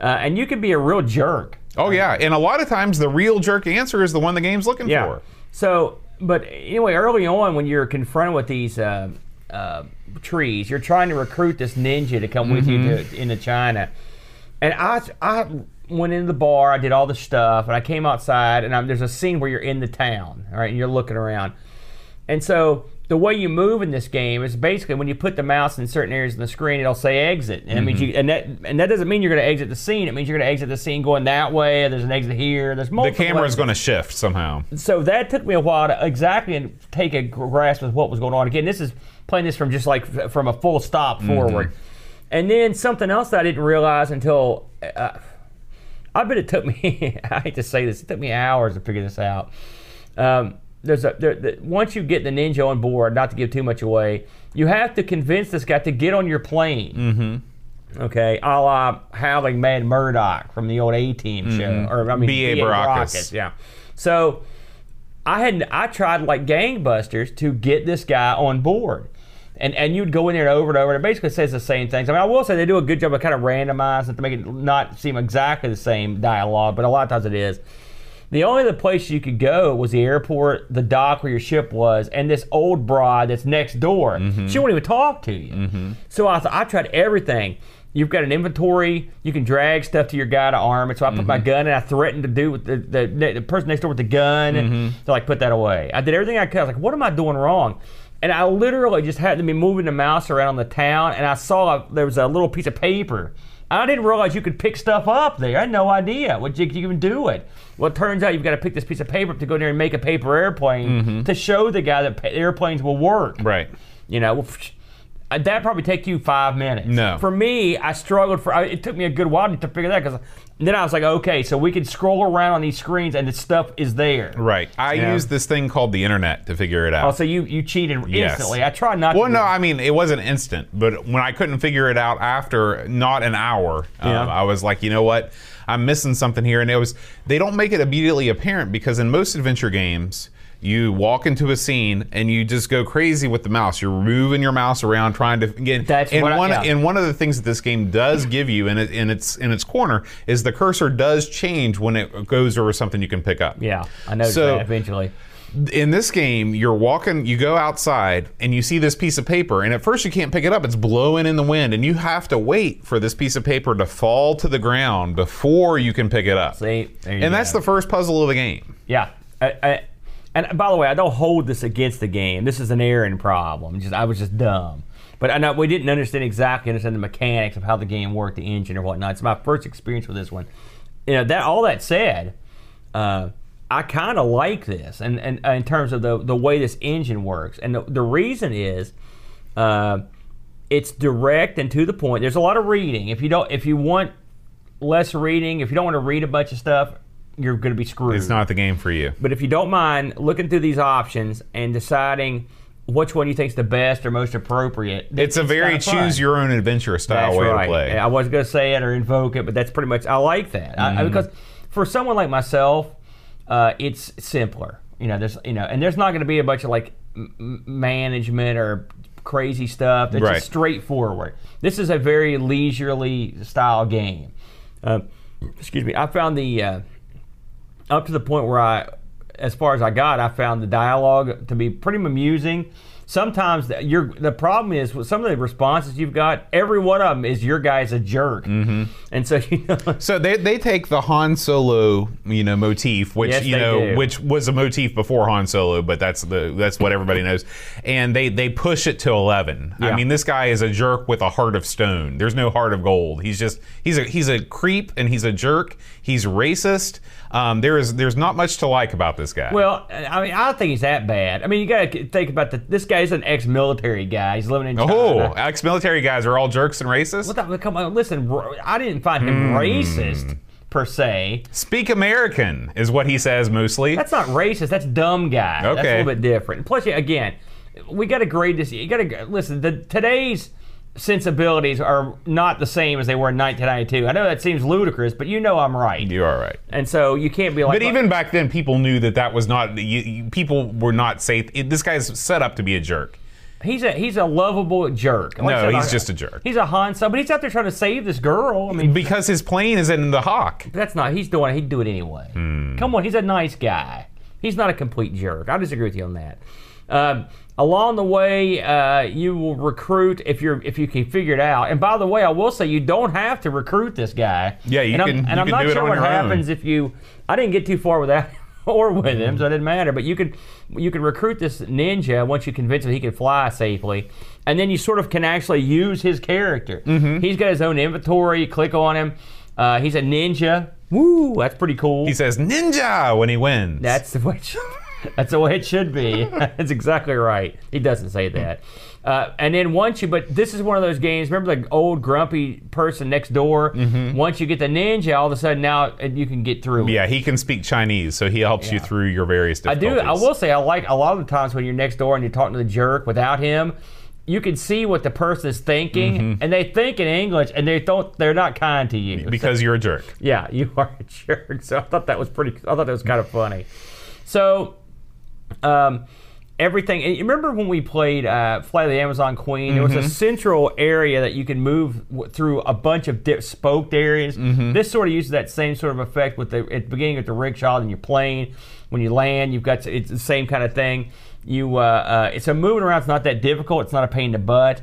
[SPEAKER 2] Uh, and you can be a real jerk.
[SPEAKER 1] Oh, yeah. And a lot of times, the real jerk answer is the one the game's looking
[SPEAKER 2] Yeah.
[SPEAKER 1] for.
[SPEAKER 2] So, but anyway, early on when you're confronted with these uh, uh, trees, you're trying to recruit this ninja to come with you
[SPEAKER 1] Mm-hmm.
[SPEAKER 2] to, into China. And I, I went into the bar, I did all the stuff, and I came outside, and I'm, there's a scene where you're in the town, all right, and you're looking around. And so the way you move in this game is basically when you put the mouse in certain areas of the screen, it'll say exit, and that means you, and that and that doesn't mean you're going to exit the scene. It means you're going to exit the scene going that way. There's an exit here. There's
[SPEAKER 1] The camera
[SPEAKER 2] is
[SPEAKER 1] going to shift somehow.
[SPEAKER 2] So that took me a while to exactly take a grasp of what was going on. Again, this is playing this from just like from a full stop forward, and then something else that I didn't realize until. Uh, I bet it took me. I hate to say this. It took me hours to figure this out. Um, there's a there, the, once you get the ninja on board, not to give too much away, you have to convince this guy to get on your plane. Mm-hmm. Okay, a la Howling Mad Murdock from the old A Team show, or I mean
[SPEAKER 1] B.A. Baracus.
[SPEAKER 2] yeah. So I had I tried like gangbusters to get this guy on board. And, and you'd go in there over and over, and it basically says the same things. I mean, I will say they do a good job of kind of randomizing it to make it not seem exactly the same dialogue, but a lot of times it is. The only other place you could go was the airport, the dock where your ship was, and this old broad that's next door. Mm-hmm. She won't even talk to you. Mm-hmm. So I thought I tried everything. You've got an inventory. You can drag stuff to your guy to arm it. So I put my mm-hmm. gun and I threatened to do with the, the, the person next door with the gun to like put that away. I did everything I could. I was like, what am I doing wrong? And I literally just had to be moving the mouse around the town, and I saw a, there was a little piece of paper. I didn't realize you could pick stuff up there. I had no idea what you could even do it. Well, it turns out you've got to pick this piece of paper up to go there and make a paper airplane to show the guy that pa- airplanes will work.
[SPEAKER 1] Right.
[SPEAKER 2] You know, well, uh, that probably take you five minutes.
[SPEAKER 1] No.
[SPEAKER 2] For me, I struggled for. I- It took me a good while to figure that because then I was like, okay, so we can scroll around on these screens and the stuff is there.
[SPEAKER 1] Right. I
[SPEAKER 2] Yeah.
[SPEAKER 1] used this thing called the internet to figure it out.
[SPEAKER 2] Oh, so you you cheated
[SPEAKER 1] Yes.
[SPEAKER 2] instantly. I tried not.
[SPEAKER 1] Well,
[SPEAKER 2] to
[SPEAKER 1] no, I mean it wasn't instant, but when I couldn't figure it out after not an hour,
[SPEAKER 2] Yeah.
[SPEAKER 1] um, I was like, you know what, I'm missing something here, and it was they don't make it immediately apparent because in most adventure games. You walk into a scene and you just go crazy with the mouse. You're moving your mouse around trying to get.
[SPEAKER 2] That's
[SPEAKER 1] and
[SPEAKER 2] what I-
[SPEAKER 1] one
[SPEAKER 2] yeah.
[SPEAKER 1] and one of the things that this game does give you in, it, in its in its corner is the cursor does change when it goes over something you can pick up.
[SPEAKER 2] Yeah, I noticed
[SPEAKER 1] So-
[SPEAKER 2] that eventually.
[SPEAKER 1] in this game, you're walking, you go outside, and you see this piece of paper, and at first you can't pick it up. It's blowing in the wind, and you have to wait for this piece of paper to fall to the ground before you can pick it up.
[SPEAKER 2] See, there you
[SPEAKER 1] and that's the first puzzle of the game.
[SPEAKER 2] Yeah. I, I, and by the way, I don't hold this against the game. This is an Aaron problem. Just I was just dumb. But I know we didn't understand exactly understand the mechanics of how the game worked, the engine or whatnot. It's my first experience with this one. You know that all that said, uh, I kind of like this, and, and uh, in terms of the the way this engine works, and the, the reason is, uh, it's direct and to the point. There's a lot of reading. If you don't, if you want less reading, if you don't want to read a bunch of stuff, you're going to be screwed.
[SPEAKER 1] It's not the game for you.
[SPEAKER 2] But if you don't mind looking through these options and deciding which one you think is the best or most appropriate,
[SPEAKER 1] It's a very choose your own adventure style
[SPEAKER 2] That's
[SPEAKER 1] way
[SPEAKER 2] right.
[SPEAKER 1] to play.
[SPEAKER 2] I wasn't going to say it or invoke it, but that's pretty much. I like that I- I-
[SPEAKER 1] Mm-hmm.
[SPEAKER 2] because for someone like myself, uh, it's simpler. You know, there's you know, and there's not going to be a bunch of like m- management or crazy stuff. It's
[SPEAKER 1] Right.
[SPEAKER 2] just straightforward. This is a very leisurely style game. Uh, excuse me. I found the uh, up to the point where I, as far as I got, I found the dialogue to be pretty amusing. Sometimes the, you're, the problem is with some of the responses you've got, every one of them is your guy's a jerk, mm-hmm. and so you know,
[SPEAKER 1] So they, they take the Han Solo you know motif, which
[SPEAKER 2] Yes,
[SPEAKER 1] you know
[SPEAKER 2] do.
[SPEAKER 1] which was a motif before Han Solo, but that's the that's what everybody knows, and they they push it to eleven. I mean, this guy is a jerk with a heart of stone. There's no heart of gold. He's just he's a he's a creep and he's a jerk. He's racist. Um, there is there's not much to like about this guy.
[SPEAKER 2] well, I mean, I don't think he's that bad. I mean, you got to think about the, this guy's an ex-military guy. He's living in China.
[SPEAKER 1] oh, ex-military guys are all jerks and racist.
[SPEAKER 2] What the, come on, listen, I didn't find him
[SPEAKER 1] Hmm.
[SPEAKER 2] racist per se.
[SPEAKER 1] Speak American is what he says mostly.
[SPEAKER 2] That's not racist. That's dumb guy. That's a little bit different. Plus, again, we got to grade this. You got to listen. The, today's sensibilities are not the same as they were in 1992. I know that seems ludicrous, but you know I'm right.
[SPEAKER 1] you are right.
[SPEAKER 2] And so you can't be like.
[SPEAKER 1] But even back then, people knew that that was not. You, you, people were not safe. It, this guy's set up to be a jerk.
[SPEAKER 2] he's a he's a lovable jerk. Like
[SPEAKER 1] No,
[SPEAKER 2] said,
[SPEAKER 1] he's
[SPEAKER 2] I-
[SPEAKER 1] just a jerk.
[SPEAKER 2] He's a Han Solo, but he's out there trying to save this girl. I mean,
[SPEAKER 1] Because his plane is in the Hawk.
[SPEAKER 2] that's not. He's doing. He'd do it anyway.
[SPEAKER 1] Hmm.
[SPEAKER 2] Come on, he's a nice guy. He's not a complete jerk. I disagree with you on that. Um, along the way, uh, you will recruit if you're if you can figure it out. And by the way, I will say you don't have to recruit this guy.
[SPEAKER 1] Yeah, you
[SPEAKER 2] and I'm,
[SPEAKER 1] can-
[SPEAKER 2] And
[SPEAKER 1] you
[SPEAKER 2] I'm
[SPEAKER 1] can
[SPEAKER 2] not sure what
[SPEAKER 1] your own.
[SPEAKER 2] happens if you. I didn't get too far with that or with him, so it didn't matter. But you could you could recruit this ninja once you convince him he could fly safely, and then you sort of can actually use his character.
[SPEAKER 1] Mm-hmm.
[SPEAKER 2] He's got his own inventory. You click on him. Uh, he's a ninja. Woo, that's pretty cool.
[SPEAKER 1] He says ninja when he wins.
[SPEAKER 2] That's the way. That's the way it should be. that's exactly right. He doesn't say that. Uh, and then once you, but this is one of those games. Remember the old grumpy person next door. Once you get the ninja, all of a sudden now you can get through. it.
[SPEAKER 1] yeah, he can speak Chinese, so he helps you through your various difficulties.
[SPEAKER 2] I do. I will say I like a lot of the times when you're next door and you're talking to the jerk without him. You can see what the person is thinking,
[SPEAKER 1] Mm-hmm.
[SPEAKER 2] and they think in English, and they don't. They're not kind to you.
[SPEAKER 1] because you're a jerk.
[SPEAKER 2] Yeah, you are a jerk. So I thought that was pretty. I thought that was kind of funny. So, um, everything. and you remember when we played uh, Flight of the Amazon Queen? There was a central area that you can move w- through a bunch of dip, spoked areas. This sort of uses that same sort of effect with the at the beginning with the rickshaw and your plane. When you land, you've got it's the same kind of thing. You uh, uh, it's moving around. It's not that difficult. It's not a pain in the butt.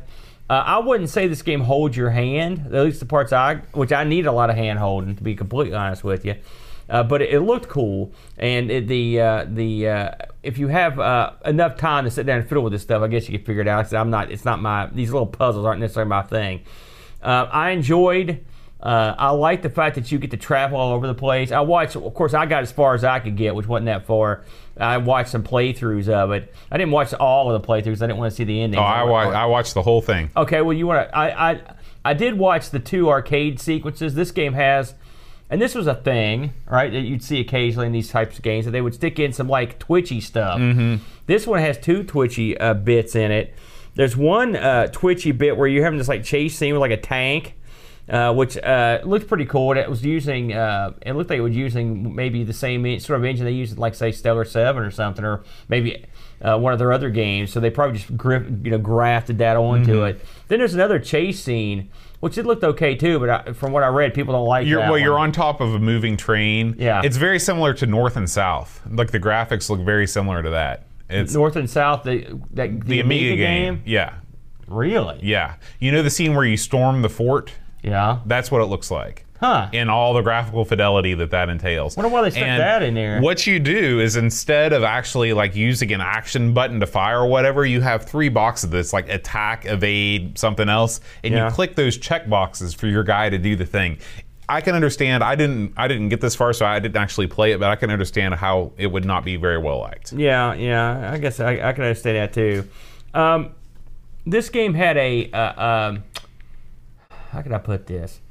[SPEAKER 2] Uh, I wouldn't say this game holds your hand. At least the parts I, which I need a lot of hand holding to be completely honest with you. Uh, but it, it looked cool, and it, the uh, the uh, if you have uh, enough time to sit down and fiddle with this stuff, I guess you can figure it out. I'm not. It's not my. These little puzzles aren't necessarily my thing. Uh, I enjoyed. Uh, I like the fact that you get to travel all over the place. I watched, of course, I got as far as I could get, which wasn't that far. I watched some playthroughs of it. I didn't watch all of the playthroughs. I didn't want to see the ending.
[SPEAKER 1] Oh, I, wa- I watched the whole thing.
[SPEAKER 2] Okay, well, you want to? I, I I did watch the two arcade sequences. This game has, and this was a thing, right? That you'd see occasionally in these types of games that they would stick in some like twitchy stuff. This one has two twitchy uh, bits in it. There's one uh, twitchy bit where you're having this like chase scene with like a tank. Uh, which uh, looked pretty cool. And It was using, uh, it looked like it was using maybe the same sort of engine they used like, say, Stellar 7 or something, or maybe uh, one of their other games. So they probably just grif- you know, grafted that onto
[SPEAKER 1] Mm-hmm.
[SPEAKER 2] it. Then there's another chase scene, which it looked okay too, but I, from what I read, people don't like
[SPEAKER 1] You're,
[SPEAKER 2] that
[SPEAKER 1] well, you're on top of a moving train.
[SPEAKER 2] Yeah.
[SPEAKER 1] It's very similar to North and South. Like the graphics look very similar to that. It's
[SPEAKER 2] North and South, the, that, the,
[SPEAKER 1] the Amiga game. Yeah.
[SPEAKER 2] Really?
[SPEAKER 1] Yeah. You know the scene where you storm the fort?
[SPEAKER 2] Yeah.
[SPEAKER 1] That's what it looks like.
[SPEAKER 2] Huh.
[SPEAKER 1] In all the graphical fidelity that that entails.
[SPEAKER 2] Wonder why they stuck
[SPEAKER 1] And
[SPEAKER 2] that in there.
[SPEAKER 1] What you do is instead of actually like using an action button to fire or whatever, you have three boxes that's like attack, evade, something else, and
[SPEAKER 2] Yeah.
[SPEAKER 1] you click those check boxes for your guy to do the thing. I can understand. I didn't. I didn't get this far, so I didn't actually play it. But I can understand how it would not be very well liked.
[SPEAKER 2] Yeah, yeah. I guess I, I can understand that too. Um, this game had a. Uh, um, how can I put this?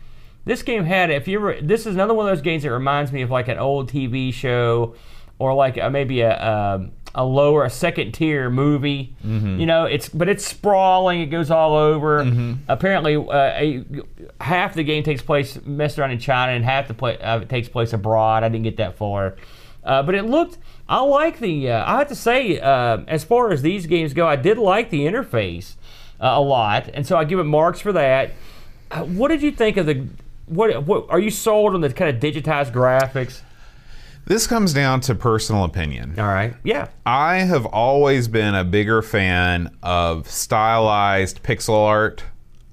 [SPEAKER 2] This game had. If you ever, this is another one of those games that reminds me of like an old TV show, or like a, maybe a. Um, a lower, a second tier movie, you know. It's but it's sprawling. It goes all over. Apparently, uh, a, half the game takes place messed around in China, and half the play uh, it takes place abroad. I didn't get that far, uh, but it looked. I like the. Uh, I have to say, uh, as far as these games go, I did like the interface uh, a lot, and so I give it marks for that. What did you think of the? What, what are you sold on the kind of digitized graphics?
[SPEAKER 1] This comes down to personal opinion.
[SPEAKER 2] All right, yeah,
[SPEAKER 1] I have always been a bigger fan of stylized pixel art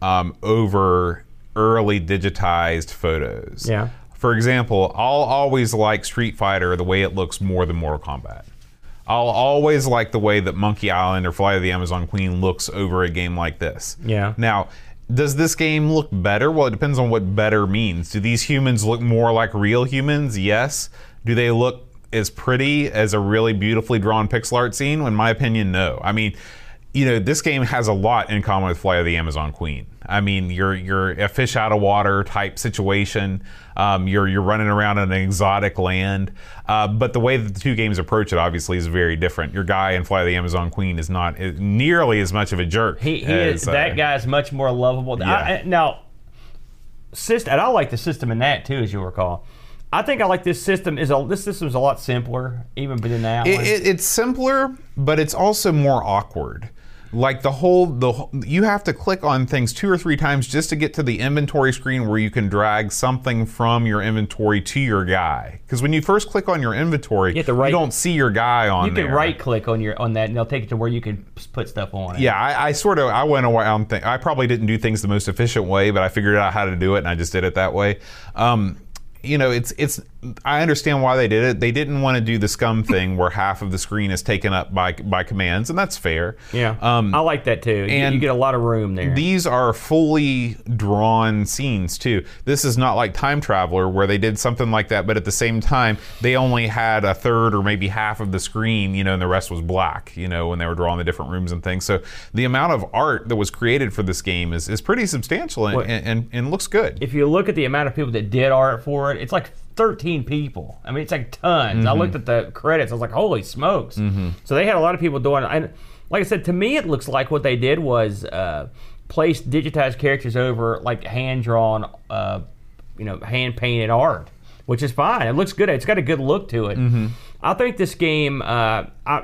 [SPEAKER 1] um, over early digitized photos.
[SPEAKER 2] Yeah.
[SPEAKER 1] For example, I'll always like Street Fighter the way it looks more than Mortal Kombat. I'll always like the way that Monkey Island or Flight of the Amazon Queen looks over a game like this.
[SPEAKER 2] Yeah.
[SPEAKER 1] Now, does this game look better? Well, it depends on what better means. Do these humans look more like real humans? Yes. Do they look as pretty as a really beautifully drawn pixel art scene? In my opinion, no. I mean, you know, this game has a lot in common with Flight of the Amazon Queen. I mean, you're you're a fish out of water type situation. Um, you're you're running around in an exotic land, uh, but the way that the two games approach it obviously is very different. Your guy in Fly the Amazon Queen is not uh, nearly as much of a jerk.
[SPEAKER 2] he, he
[SPEAKER 1] as,
[SPEAKER 2] is,
[SPEAKER 1] uh,
[SPEAKER 2] that guy is much more lovable.
[SPEAKER 1] Yeah.
[SPEAKER 2] I, I- now, system, and I like the system in that too, as you recall. I think I like this system. Is a, this system is a lot simpler, even than that
[SPEAKER 1] It,
[SPEAKER 2] one.
[SPEAKER 1] it, it's simpler, but it's also more awkward. Like the whole the you have to click on things two or three times just to get to the inventory screen where you can drag something from your inventory to your guy. Because when you first click on your inventory,
[SPEAKER 2] you, right-
[SPEAKER 1] don't see your guy on
[SPEAKER 2] you can
[SPEAKER 1] there.
[SPEAKER 2] right click on your on that, and they'll take it to where you can put stuff on it.
[SPEAKER 1] Yeah, I, I sort of I went around. Th- I probably didn't do things the most efficient way, but I figured out how to do it, and I just did it that way. Um, you know, it's it's I understand why they did it. They didn't want to do the SCUMM thing where half of the screen is taken up by by commands, and that's fair.
[SPEAKER 2] Yeah,
[SPEAKER 1] Um,
[SPEAKER 2] I like that too.
[SPEAKER 1] And
[SPEAKER 2] you get a lot of room there.
[SPEAKER 1] these are fully drawn scenes too. This is not like Time Traveler where they did something like that, but at the same time they only had a third or maybe half of the screen, you know, and the rest was black, you know, when they were drawing the different rooms and things. So the amount of art that was created for this game is, is pretty substantial and,
[SPEAKER 2] Well-
[SPEAKER 1] and, and, and looks good.
[SPEAKER 2] if you look at the amount of people that did art for it, it's like 13 people. I mean, it's like tons. I looked at the credits. I was like, holy smokes. So they had a lot of people doing it. And like I said, to me, it looks like what they did was uh, place digitized characters over like hand drawn, uh, you know, hand painted art, which is fine. It looks good. It's got a good look to it. I think this game, uh, I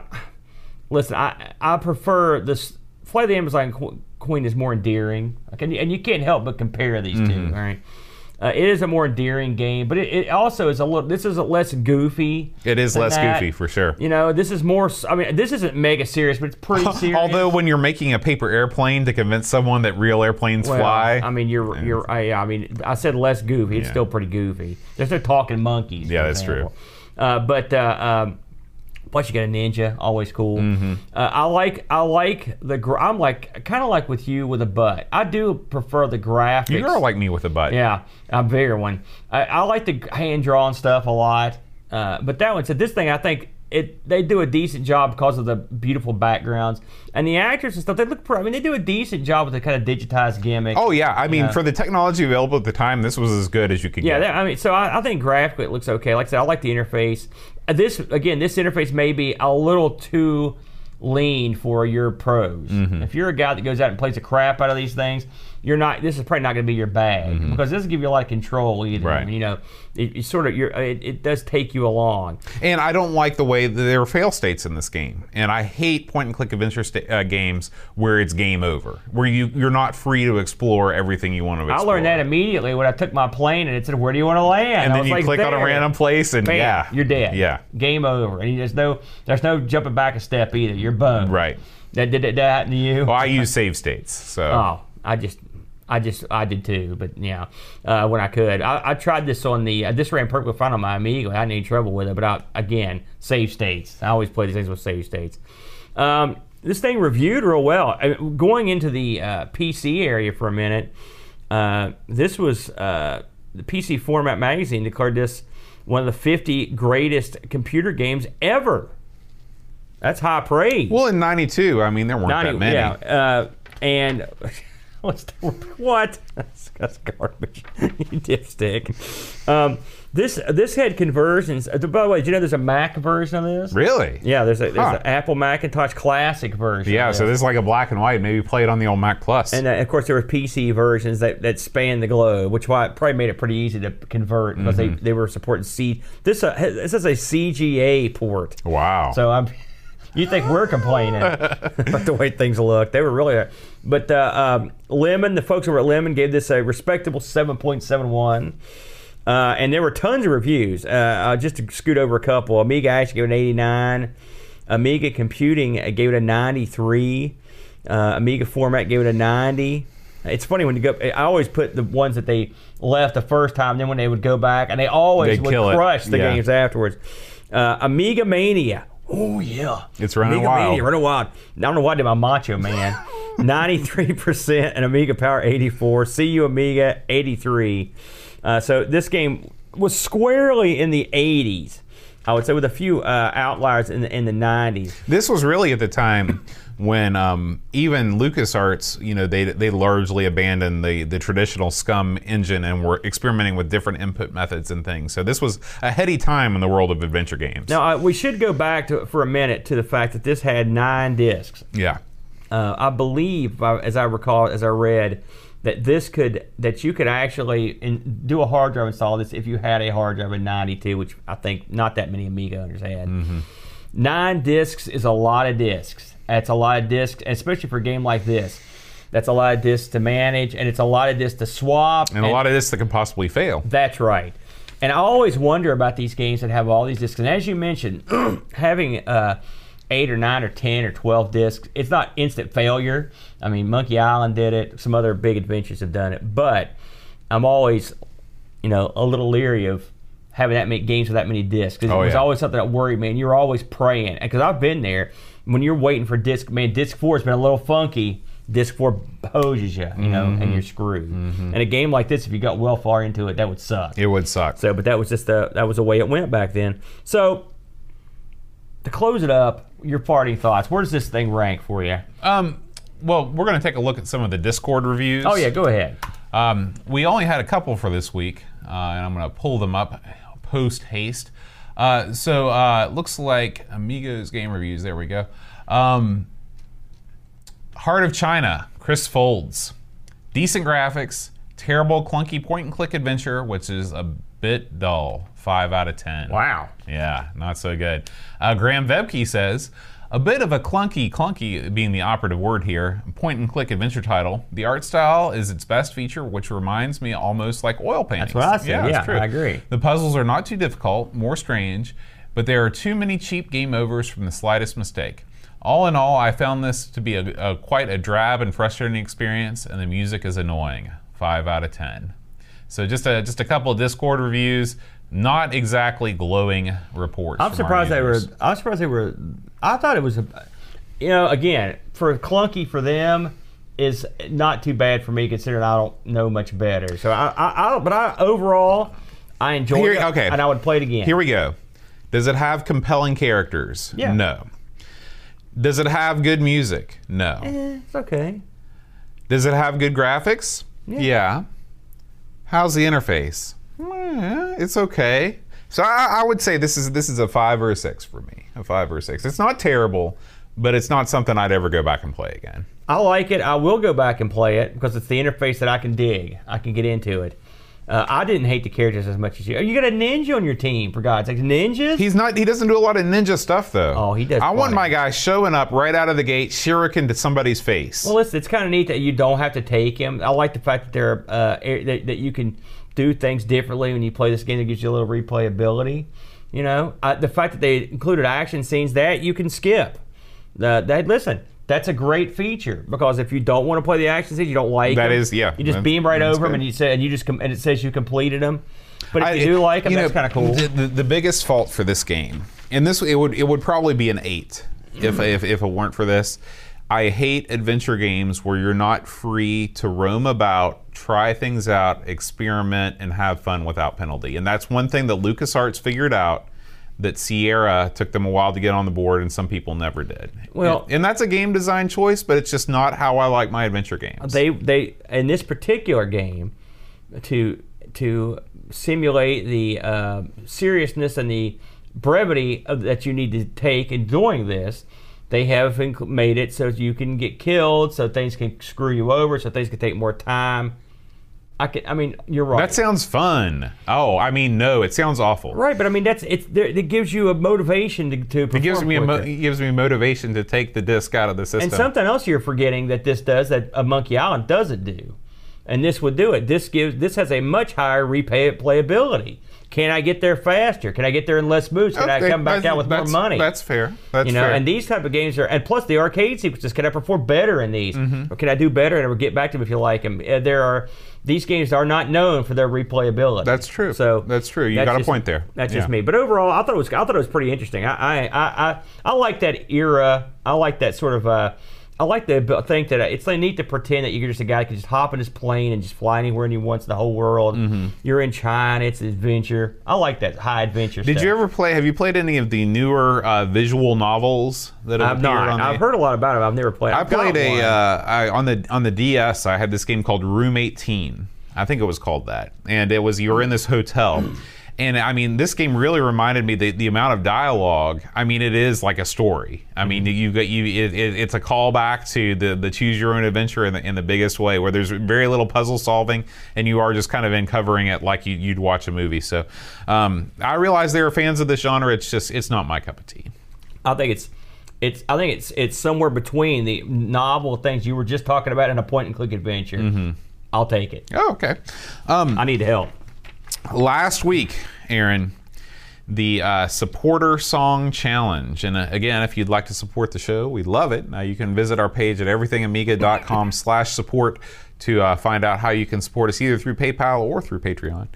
[SPEAKER 2] listen, I I prefer this. Flight of the Amazon Queen is more endearing, okay, and you- and you can't help but compare these two. All right, uh, it is a more endearing game, but it, it also is a little. This is a less goofy.
[SPEAKER 1] It is less
[SPEAKER 2] that.
[SPEAKER 1] goofy for sure.
[SPEAKER 2] You know, this is more. I mean, this isn't mega serious, but it's pretty serious.
[SPEAKER 1] Although when you're making a paper airplane to convince someone that real airplanes
[SPEAKER 2] Well,
[SPEAKER 1] fly,
[SPEAKER 2] I mean, you're you're. I, I mean, I said less goofy. It's
[SPEAKER 1] Yeah.
[SPEAKER 2] still pretty goofy. There's no talking monkeys.
[SPEAKER 1] Yeah, that's true.
[SPEAKER 2] Uh, but uh, um, plus, you get a ninja, always cool.
[SPEAKER 1] Mm-hmm.
[SPEAKER 2] Uh, I like I like the. Gra- I'm like kind of like with you with a butt. I do prefer the graphics.
[SPEAKER 1] you're like me with a butt.
[SPEAKER 2] Yeah, I'm a bigger one. I, I like the hand drawn stuff a lot, uh, but that one said this thing. I think it they do a decent job because of the beautiful backgrounds and the actors and stuff. They look. I mean, they do a decent job with the kind of digitized gimmick.
[SPEAKER 1] Oh yeah, I mean
[SPEAKER 2] Yeah.
[SPEAKER 1] for the technology available at the time, this was as good as you could
[SPEAKER 2] Yeah,
[SPEAKER 1] get.
[SPEAKER 2] that, I mean, so I, I think graphically it looks okay. Like I said, I like the interface. This again, this interface may be a little too lean for your pros.
[SPEAKER 1] Mm-hmm.
[SPEAKER 2] If you're a guy that goes out and plays the crap out of these things, you're not. This is probably not going to be your bag because this doesn't give you a lot of control either.
[SPEAKER 1] Mm-hmm. Right.
[SPEAKER 2] I mean, you know, it, it sort of you're. It, it does take you along.
[SPEAKER 1] And I don't like the way that there are fail states in this game. And I hate point and click adventure sta- uh, games where it's game over, where you you're not free to explore everything you want to
[SPEAKER 2] I learned that immediately when I took my plane and it said, "Where do you want to land?"
[SPEAKER 1] and
[SPEAKER 2] I
[SPEAKER 1] then you
[SPEAKER 2] like,
[SPEAKER 1] click on a random place, and
[SPEAKER 2] Bam,
[SPEAKER 1] yeah,
[SPEAKER 2] you're dead.
[SPEAKER 1] Yeah,
[SPEAKER 2] game over. And there's no there's no jumping back a step either. You're boned.
[SPEAKER 1] right.
[SPEAKER 2] That did that to you?
[SPEAKER 1] Well, I use save states, so
[SPEAKER 2] Oh, I just, I just, I did too. But yeah, uh, when I could, I, I tried this on the. Uh, this ran perfectly fine on my Amiga. I had any trouble with it. But I, again, save states. I always play these things with save states. Um, this thing reviewed real well. I going into the uh, PC area for a minute, uh, this was uh, the PC Format magazine declared this one of the 50 greatest computer games ever. That's high praise.
[SPEAKER 1] well, in '92, I mean, there weren't
[SPEAKER 2] 90,
[SPEAKER 1] that many.
[SPEAKER 2] Yeah, uh, and the, what? That's, that's garbage. you dipstick. Um, this this had conversions. Uh, by the way, did you know there's a Mac version of this?
[SPEAKER 1] Really?
[SPEAKER 2] Yeah, there's a there's
[SPEAKER 1] Huh.
[SPEAKER 2] an Apple Macintosh Classic version.
[SPEAKER 1] Yeah.
[SPEAKER 2] of
[SPEAKER 1] So this is like a black and white. Maybe play it on the old Mac Plus.
[SPEAKER 2] and uh, of course, there were PC versions that, that span the globe, which why it probably made it pretty easy to convert because
[SPEAKER 1] Mm-hmm.
[SPEAKER 2] they, they were supporting C. This uh, this is a CGA port.
[SPEAKER 1] wow.
[SPEAKER 2] So I'm. You think we're complaining about the way things look? They were really, but uh, um, Lemon, the folks over at Lemon gave this a respectable 7.71, uh, and there were tons of reviews. Uh, uh, just to scoot over a couple, Amiga actually gave it an 89. Amiga Computing gave it a 93. Uh, Amiga Format gave it a 90. It's funny when you go. I always put the ones that they left the first time. Then when they would go back, and they always
[SPEAKER 1] They'd
[SPEAKER 2] would
[SPEAKER 1] kill it.
[SPEAKER 2] crush the
[SPEAKER 1] Yeah.
[SPEAKER 2] games afterwards. Uh, Amiga Mania. Oh yeah,
[SPEAKER 1] It's running
[SPEAKER 2] Amiga
[SPEAKER 1] wild.
[SPEAKER 2] Running wild. I don't know why I did my Macho Man. Ninety-three percent and Amiga Power eighty-four. CU Amiga eighty-three. Uh, so this game was squarely in the eighties. I would say with a few uh, outliers in the in the nineties.
[SPEAKER 1] This was really at the time when um, even LucasArts, you know, they they largely abandoned the the traditional SCUMM engine and were experimenting with different input methods and things. So this was a heady time in the world of adventure games.
[SPEAKER 2] Now uh, we should go back to for a minute to the fact that this had nine discs.
[SPEAKER 1] Yeah.
[SPEAKER 2] uh, I believe, as I recall, as I read, that this could that you could actually in, do a hard drive install this if you had a hard drive in '92, which I think not that many Amiga owners had. Nine discs is a lot of discs. That's a lot of discs, especially for a game like this. That's a lot of discs to manage, and it's a lot of discs to swap.
[SPEAKER 1] And a lot of this that can possibly fail.
[SPEAKER 2] That's right. And I always wonder about these games that have all these discs. And as you mentioned, having uh, eight or nine or ten or twelve discs, it's not instant failure. I mean, Monkey Island did it. Some other big adventures have done it. But I'm always, you know, a little leery of having that many games with that many discs.
[SPEAKER 1] Oh,
[SPEAKER 2] it was
[SPEAKER 1] yeah.
[SPEAKER 2] always something that worried me, and you're always praying. Because I've been there when you're waiting for disc. Man, disc four has been a little funky. Disc four hoses you, you know,
[SPEAKER 1] Mm-hmm.
[SPEAKER 2] and you're screwed. And a game like this, if you got well far into it, that would suck.
[SPEAKER 1] It would suck.
[SPEAKER 2] So, but that was just the that was the way it went back then. So, to close it up, your parting thoughts. Where does this thing rank for you?
[SPEAKER 1] Um, well, we're going to take a look at some of the Discord reviews.
[SPEAKER 2] Oh yeah, go ahead.
[SPEAKER 1] Um, we only had a couple for this week, uh, and I'm going to pull them up post haste. Uh, so uh, it looks like Amigos Game Reviews. There we go. Um, Heart of China, Chris Folds. Decent graphics, terrible clunky point and click adventure, which is a bit dull. Five out of ten.
[SPEAKER 2] Wow.
[SPEAKER 1] Yeah, not so good. Uh, Graham Vebke says, a bit of a clunky, clunky being the operative word here, point and click adventure title. The art style is its best feature, which reminds me almost like oil paintings.
[SPEAKER 2] That's what I said.
[SPEAKER 1] Yeah,
[SPEAKER 2] Yeah,
[SPEAKER 1] true.
[SPEAKER 2] I agree.
[SPEAKER 1] The puzzles are not too difficult, more strange, but there are too many cheap game overs from the slightest mistake. All in all, I found this to be a, a quite a drab and frustrating experience, and the music is annoying. Five out of ten. So just a just a couple of Discord reviews, not exactly glowing reports.
[SPEAKER 2] I'm surprised they were. I'm surprised they were. I thought it was a. You know, again, for clunky for them is not too bad for me considering I don't know much better. So I, I, I but I overall I enjoyed
[SPEAKER 1] Here-
[SPEAKER 2] it.
[SPEAKER 1] okay.
[SPEAKER 2] and I would play it again.
[SPEAKER 1] Here we go. Does it have compelling characters?
[SPEAKER 2] Yeah.
[SPEAKER 1] No. Does it have good music? No.
[SPEAKER 2] Eh, it's okay.
[SPEAKER 1] Does it have good graphics? Yeah. How's the interface? It's okay. So I, I would say this is this is a five or a six for me. A five or a six. It's not terrible, but it's not something I'd ever go back and play again.
[SPEAKER 2] I like it. I will go back and play it because it's the interface that I can dig. I can get into it. Uh, I didn't hate the characters as much as you. You got a ninja on your team, for God's sake. Ninjas?
[SPEAKER 1] He's not. He doesn't do a lot of ninja stuff though.
[SPEAKER 2] Oh, he does
[SPEAKER 1] I want my guy showing up right out of the gate, shuriken to somebody's face.
[SPEAKER 2] Well, listen, it's kind of neat that you don't have to take him. I like the fact that there uh, a- that, that you can do things differently when you play this game. That gives you a little replayability. You know, uh, the fact that they included action scenes that you can skip. Uh, that listen, that's a great feature because if you don't want to play the action scenes, you don't like
[SPEAKER 1] That
[SPEAKER 2] them,
[SPEAKER 1] is- yeah,
[SPEAKER 2] You just beam right over them, and you say, and you just com- and it says you completed them. But if
[SPEAKER 1] I-
[SPEAKER 2] you do like them,
[SPEAKER 1] you
[SPEAKER 2] that's kind of cool.
[SPEAKER 1] The, the, the biggest fault for this game, and this it would it would probably be an eight if if if it weren't for this. I hate adventure games where you're not free to roam about, try things out, experiment, and have fun without penalty. And that's one thing that LucasArts figured out that Sierra took them a while to get on the board, and some people never did.
[SPEAKER 2] Well-
[SPEAKER 1] and, and that's a game design choice, but it's just not how I like my adventure games.
[SPEAKER 2] they they in this particular game to to simulate the uh, seriousness and the brevity of, that you need to take in doing this they have inc- made it so you can get killed so things can screw you over so things can take more time i can i mean you're right
[SPEAKER 1] that sounds fun. Oh, I mean, no, it sounds awful.
[SPEAKER 2] right but i mean that's it's there, it gives you a motivation to, to Perform
[SPEAKER 1] It gives me a mo- it gives me motivation to take the disc out of the system.
[SPEAKER 2] And something else you're forgetting that this does that a Monkey Island doesn't do, and this would do it. This gives this has a much higher replayability. playability. Can I get there faster? Can I get there in less moves? Can
[SPEAKER 1] Okay,
[SPEAKER 2] I come back out with more money?
[SPEAKER 1] That's fair. That's
[SPEAKER 2] you know,
[SPEAKER 1] fair.
[SPEAKER 2] and these type of games are, and plus the arcade sequences. Can I perform better in these,
[SPEAKER 1] Mm-hmm.
[SPEAKER 2] or can I do better and we'll get back to them if you like them? Uh, there are these games are not known for their replayability.
[SPEAKER 1] That's true.
[SPEAKER 2] So
[SPEAKER 1] That's true. You
[SPEAKER 2] that's
[SPEAKER 1] got a point there.
[SPEAKER 2] That's
[SPEAKER 1] Yeah.
[SPEAKER 2] just me. But overall, I thought it was I thought it was pretty interesting. I I I, I, I like that era. I like that sort of. Uh, I like ab- think that it's like neat to pretend that you're just a guy that can just hop in his plane and just fly anywhere he wants in the whole world.
[SPEAKER 1] Mm-hmm.
[SPEAKER 2] You're in China. It's an adventure. I like that high adventure.
[SPEAKER 1] Did
[SPEAKER 2] stuff.
[SPEAKER 1] you ever play? Have you played any of the newer uh, visual novels that have
[SPEAKER 2] I've not.
[SPEAKER 1] on
[SPEAKER 2] I've
[SPEAKER 1] the?
[SPEAKER 2] heard a lot about it. I've never played.
[SPEAKER 1] I played a uh, I, on the on the DS. I had this game called Room 18. I think it was called that, and it was you were in this hotel. And I mean, this game really reminded me the, the amount of dialogue. I mean, it is like a story. I mean, you got you. It, it, it's a callback to the the choose your own adventure in the in the biggest way, where there's very little puzzle solving, and you are just kind of uncovering it like you, you'd watch a movie. So, um, I realize there are fans of this genre. It's just it's not my cup of tea.
[SPEAKER 2] I think it's it's I think it's it's somewhere between the novel things you were just talking about and a point and click adventure.
[SPEAKER 1] Mm-hmm.
[SPEAKER 2] I'll take it.
[SPEAKER 1] Oh, okay. Um,
[SPEAKER 2] I need help.
[SPEAKER 1] Last week, Aaron, the uh, supporter song challenge. And uh, again, if you'd like to support the show, we love it. Now you can visit our page at everythingamiga.com slash support to uh, find out how you can support us either through PayPal or through Patreon.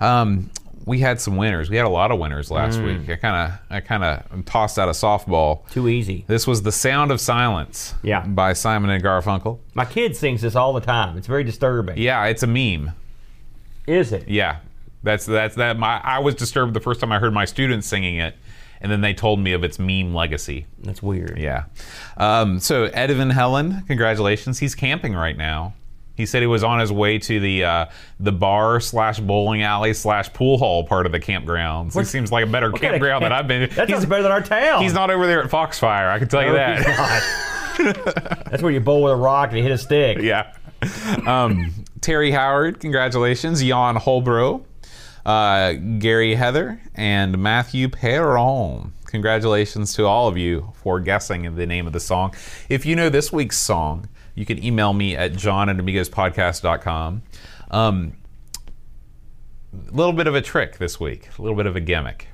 [SPEAKER 1] Um, we had some winners. We had a lot of winners last week. I kind of I kind of tossed out a softball.
[SPEAKER 2] Too easy.
[SPEAKER 1] This was The Sound of Silence
[SPEAKER 2] Yeah.
[SPEAKER 1] by Simon and Garfunkel.
[SPEAKER 2] My kid sings this all the time. It's very disturbing.
[SPEAKER 1] Yeah, it's a meme.
[SPEAKER 2] Is it?
[SPEAKER 1] Yeah. That's that's that my I was disturbed the first time I heard my students singing it and then they told me of its meme legacy.
[SPEAKER 2] That's weird.
[SPEAKER 1] Yeah. Um, so Edvin Helen, congratulations. He's camping right now. He said he was on his way to the uh, the bar slash bowling alley slash pool hall part of the campgrounds. It seems like a better
[SPEAKER 2] What kind of
[SPEAKER 1] campground than I've been.
[SPEAKER 2] That
[SPEAKER 1] he's,
[SPEAKER 2] better than our town.
[SPEAKER 1] he's not over there at Foxfire. I can tell you that.
[SPEAKER 2] That's where you bowl with a rock and you hit a stick.
[SPEAKER 1] yeah. Um, Terry Howard, congratulations. Jan Holbro, uh, Gary Heather, and Matthew Perron. Congratulations to all of you for guessing the name of the song. If you know this week's song, you can email me at john at amigospodcast.com. Um, a little bit of a trick this week, a little bit of a gimmick.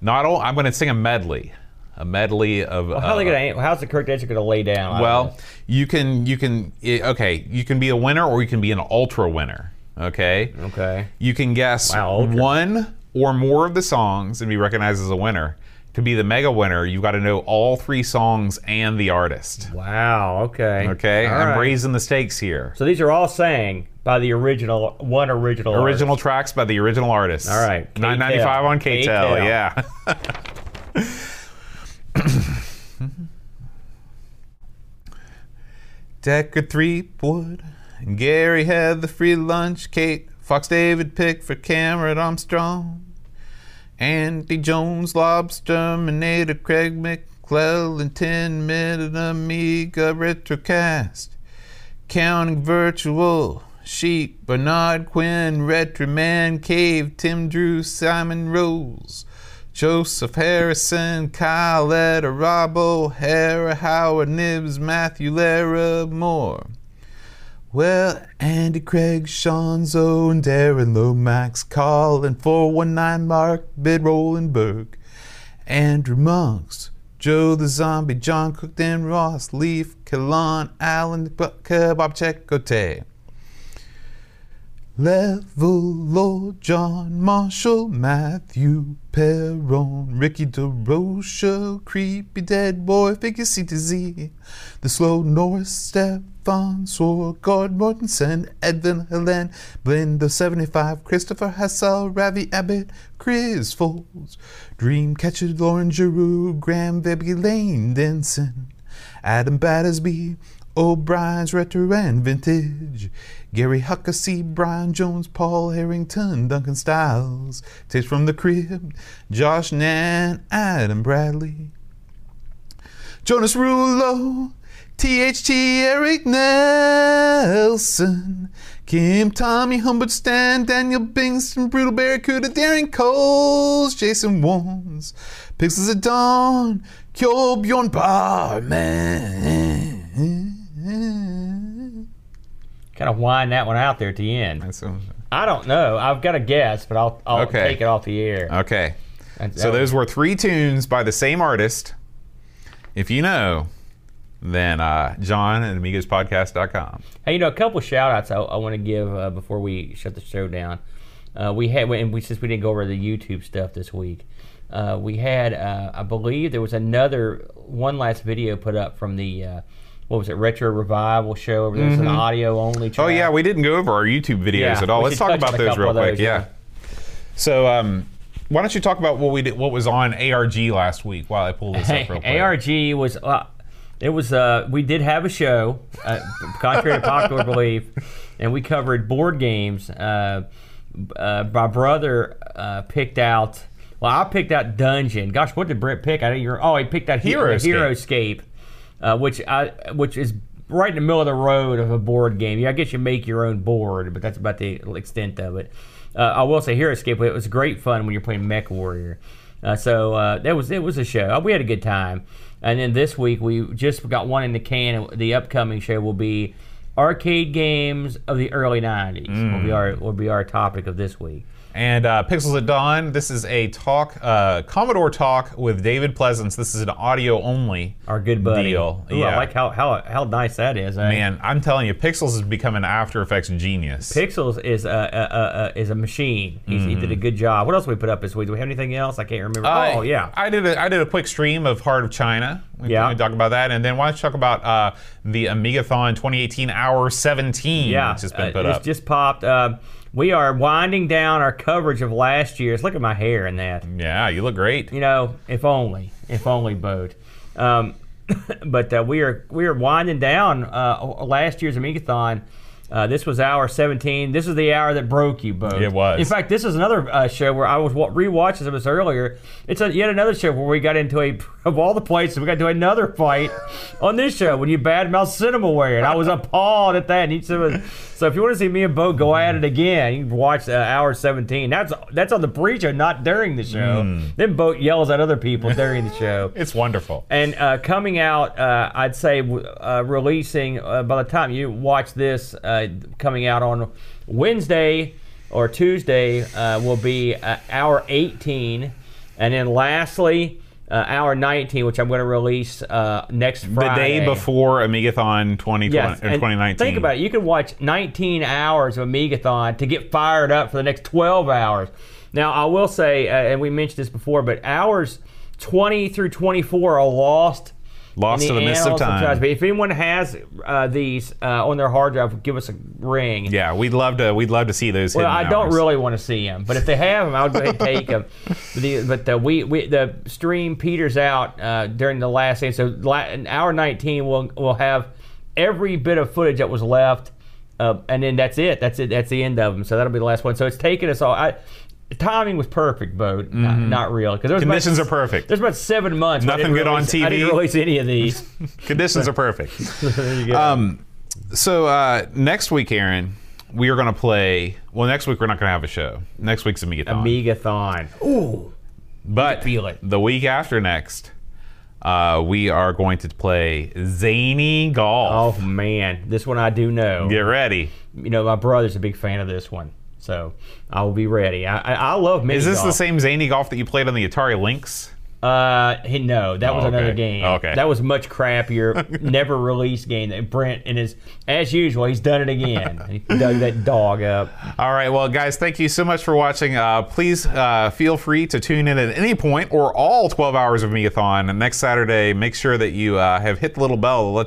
[SPEAKER 1] Not all, I'm going to sing a medley, a medley of.
[SPEAKER 2] How are they
[SPEAKER 1] uh,
[SPEAKER 2] gonna, how's the correct answer going to lay down?
[SPEAKER 1] well, you can you can i- okay, you can be a winner or you can be an ultra winner. Okay.
[SPEAKER 2] okay.
[SPEAKER 1] You can guess
[SPEAKER 2] Wow, ultra.
[SPEAKER 1] one or more of the songs and be recognized as a winner. To be the mega winner, you've got to know all three songs and the artist.
[SPEAKER 2] Wow. Okay.
[SPEAKER 1] Okay,
[SPEAKER 2] All
[SPEAKER 1] I'm
[SPEAKER 2] right.
[SPEAKER 1] raising the stakes here.
[SPEAKER 2] So these are all sang by the original one original artist.
[SPEAKER 1] Original tracks by the original artist.
[SPEAKER 2] All right,
[SPEAKER 1] nine ninety five on KTEL. Yeah. Decker Threepwood, and Gary had the free lunch. Kate Fox David Pickford, Cameron Armstrong, Andy Jones, Lobster, Terminator, Craig McClellan, 10 Minute Amiga Retrocast. Counting Virtual, Sheep, Bernard Quinn, Retroman, Cave, Tim Drew, Simon Rose, Joseph Harrison, Kyle Etta, Rob O'Hara, Howard Nibs, Matthew Lara Moore. Well, Andy Craig, Sean Zoe, and Darren Lomax, Colin 419, Mark Bid Rolenberg, Andrew Monks, Joe the Zombie, John Cook, Dan Ross, Leaf, Kalon, Alan, Kebab Chekote. Level Lord John Marshall, Matthew Perron, Ricky DeRocha, Creepy Dead Boy, Figure C to Z, The Slow Norris, Stefan Sorgard, Mortensen, Edvin Helen, Blend 75, Christopher Hassel, Ravi Abbott, Chris Folds, Dreamcatcher, Lauren Giroux, Graham Bebby Lane Denson, Adam Battersby, O'Brien's Retro and Vintage, Gary Huckasey, Brian Jones, Paul Harrington, Duncan Styles, Tapes from the Crib, Josh Nan, Adam Bradley, Jonas Rulo, THT, Eric Nelson, Kim, Tommy, Humbert, Stan, Daniel Bingston, Brutal Barracuda, Darren Coles, Jason Warnes, Pixels at Dawn, Kjol Bjorn Barman.
[SPEAKER 2] Kind of wind that one out there at the end.
[SPEAKER 1] So-
[SPEAKER 2] I don't know. I've got a guess, but I'll, I'll
[SPEAKER 1] Okay.
[SPEAKER 2] take it off the air.
[SPEAKER 1] Okay.
[SPEAKER 2] That-
[SPEAKER 1] So those were three tunes by the same artist. If you know, then uh, John at AmigosPodcast.com.
[SPEAKER 2] Hey, you know, a couple shout outs I, I want to give uh, before we shut the show down. Uh, we had, and we, since we didn't go over the YouTube stuff this week, uh, we had, uh, I believe there was another, one last video put up from the, uh, what was it, Retro Revival show. There was an audio only
[SPEAKER 1] channel.
[SPEAKER 2] Oh
[SPEAKER 1] yeah, we didn't go over our YouTube videos
[SPEAKER 2] Yeah,
[SPEAKER 1] at all. Let's talk about those real
[SPEAKER 2] of
[SPEAKER 1] quick. yeah.
[SPEAKER 2] yeah.
[SPEAKER 1] So um, why don't you talk about what we did, what was on ARG last week while I pull this up real quick?
[SPEAKER 2] ARG was uh, it was uh, we did have a show, uh, contrary to popular belief, and we covered board games. Uh, uh, my brother uh, picked out. Well, I picked out Dungeon. Gosh, what did Brent pick? I you're. Oh, he picked out Hero Heroscape, uh, which I which is right in the middle of the road of a board game. Yeah, I guess you make your own board, but that's about the extent of it. Uh, I will say Heroscape. It was great fun when you're playing Mech Warrior. Uh, so uh, that was it was a show. We had a good time. And then this week we just got one in the can. The upcoming show will be arcade games of the early '90s. Will be our will be our topic of this week.
[SPEAKER 1] And uh, Pixels at Dawn, this is a talk, uh, Commodore talk with David Pleasance. This is an audio only
[SPEAKER 2] Our good buddy.
[SPEAKER 1] deal.
[SPEAKER 2] Ooh, I like how, how how nice that is. eh?
[SPEAKER 1] Man, I'm telling you, Pixels has become an After Effects genius.
[SPEAKER 2] Pixels is a, a, a, a is a machine. He's, He did a good job. What else did we put up this week? Do we have anything else? I can't remember.
[SPEAKER 1] I-
[SPEAKER 2] oh yeah,
[SPEAKER 1] I did a, I did a quick stream of Heart of China. We
[SPEAKER 2] Yeah.
[SPEAKER 1] we talked about that, and then why don't you talk about uh, the Amigathon 2018 Hour 17,
[SPEAKER 2] yeah.
[SPEAKER 1] which has been
[SPEAKER 2] uh,
[SPEAKER 1] put
[SPEAKER 2] it's
[SPEAKER 1] up.
[SPEAKER 2] just popped. Uh, we are winding down our coverage of last year's. Look at my hair in that.
[SPEAKER 1] yeah, you look great.
[SPEAKER 2] You know, if only, if only, boat. Um, but uh, we are we are winding down uh, last year's Amigathon. Uh, this was hour 17. This is the hour that broke you, boat.
[SPEAKER 1] It was.
[SPEAKER 2] In fact, this is another uh, show where I was wa- rewatching some of this earlier. It's a, yet another show where we got into a of all the places we got into another fight on this show when you badmouth Cinemaware, and I was appalled at that. And each of us, so if you want to see me and Bo go at it again, you can watch uh, hour 17. That's that's on the pre-show, not during the show.
[SPEAKER 1] Hmm.
[SPEAKER 2] Then Boat yells at other people during the show.
[SPEAKER 1] It's wonderful.
[SPEAKER 2] And uh, coming out, uh, I'd say uh, releasing uh, by the time you watch this, uh, coming out on Wednesday or Tuesday uh, will be uh, hour 18, and then lastly. Uh, hour 19, which I'm going to release uh, next Friday.
[SPEAKER 1] The day before Amigathon 2020,
[SPEAKER 2] Yes, and
[SPEAKER 1] 2019.
[SPEAKER 2] Think about it. You can watch 19 hours of Amigathon to get fired up for the next 12 hours. Now, I will say, uh, and we mentioned this before, but hours 20 through 24 are lost.
[SPEAKER 1] Lost
[SPEAKER 2] in
[SPEAKER 1] to the mist of time.
[SPEAKER 2] But if anyone has uh, these uh, on their hard drive, give us a ring.
[SPEAKER 1] Yeah, we'd love to. We'd love to see those.
[SPEAKER 2] Well, I don't
[SPEAKER 1] hours.
[SPEAKER 2] really want to see them, but if they have them, I'll go ahead and take them. But, the, but the, we, we the stream peters out uh, during the last day, so la- in hour 19 we'll we'll have every bit of footage that was left, uh, and then that's it. That's it. That's the end of them. So that'll be the last one. So it's taken us all. I, the timing was perfect, boat. Not, not real because
[SPEAKER 1] Conditions are perfect.
[SPEAKER 2] There's about seven months. where I
[SPEAKER 1] Nothing
[SPEAKER 2] didn't
[SPEAKER 1] good on
[SPEAKER 2] release- I didn't
[SPEAKER 1] TV.
[SPEAKER 2] release any of these.
[SPEAKER 1] Conditions are perfect.
[SPEAKER 2] there you go.
[SPEAKER 1] Um, so uh, next week, Aaron, we are going to play. Well, next week we're not going to have a show. Next week's Amigathon.
[SPEAKER 2] Amigathon. Ooh.
[SPEAKER 1] but
[SPEAKER 2] feel it.
[SPEAKER 1] the week after next, uh, we are going to play Zany Golf.
[SPEAKER 2] Oh man, this one I do know.
[SPEAKER 1] Get ready.
[SPEAKER 2] you know, my brother's a big fan of this one, so I will be ready. I I, I love mini
[SPEAKER 1] Is this the same Zany Golf that you played on the Atari Lynx?
[SPEAKER 2] Uh, he- no, that was
[SPEAKER 1] Oh,
[SPEAKER 2] another
[SPEAKER 1] okay.
[SPEAKER 2] game.
[SPEAKER 1] Okay.
[SPEAKER 2] that was much crappier, never released game. That Brent and his, as usual, he's done it again. he dug that dog up.
[SPEAKER 1] All right, well, guys, thank you so much for watching. Uh, please uh, feel free to tune in at any point or all 12 hours of Megathon. And next Saturday, make sure that you uh, have hit the little bell to let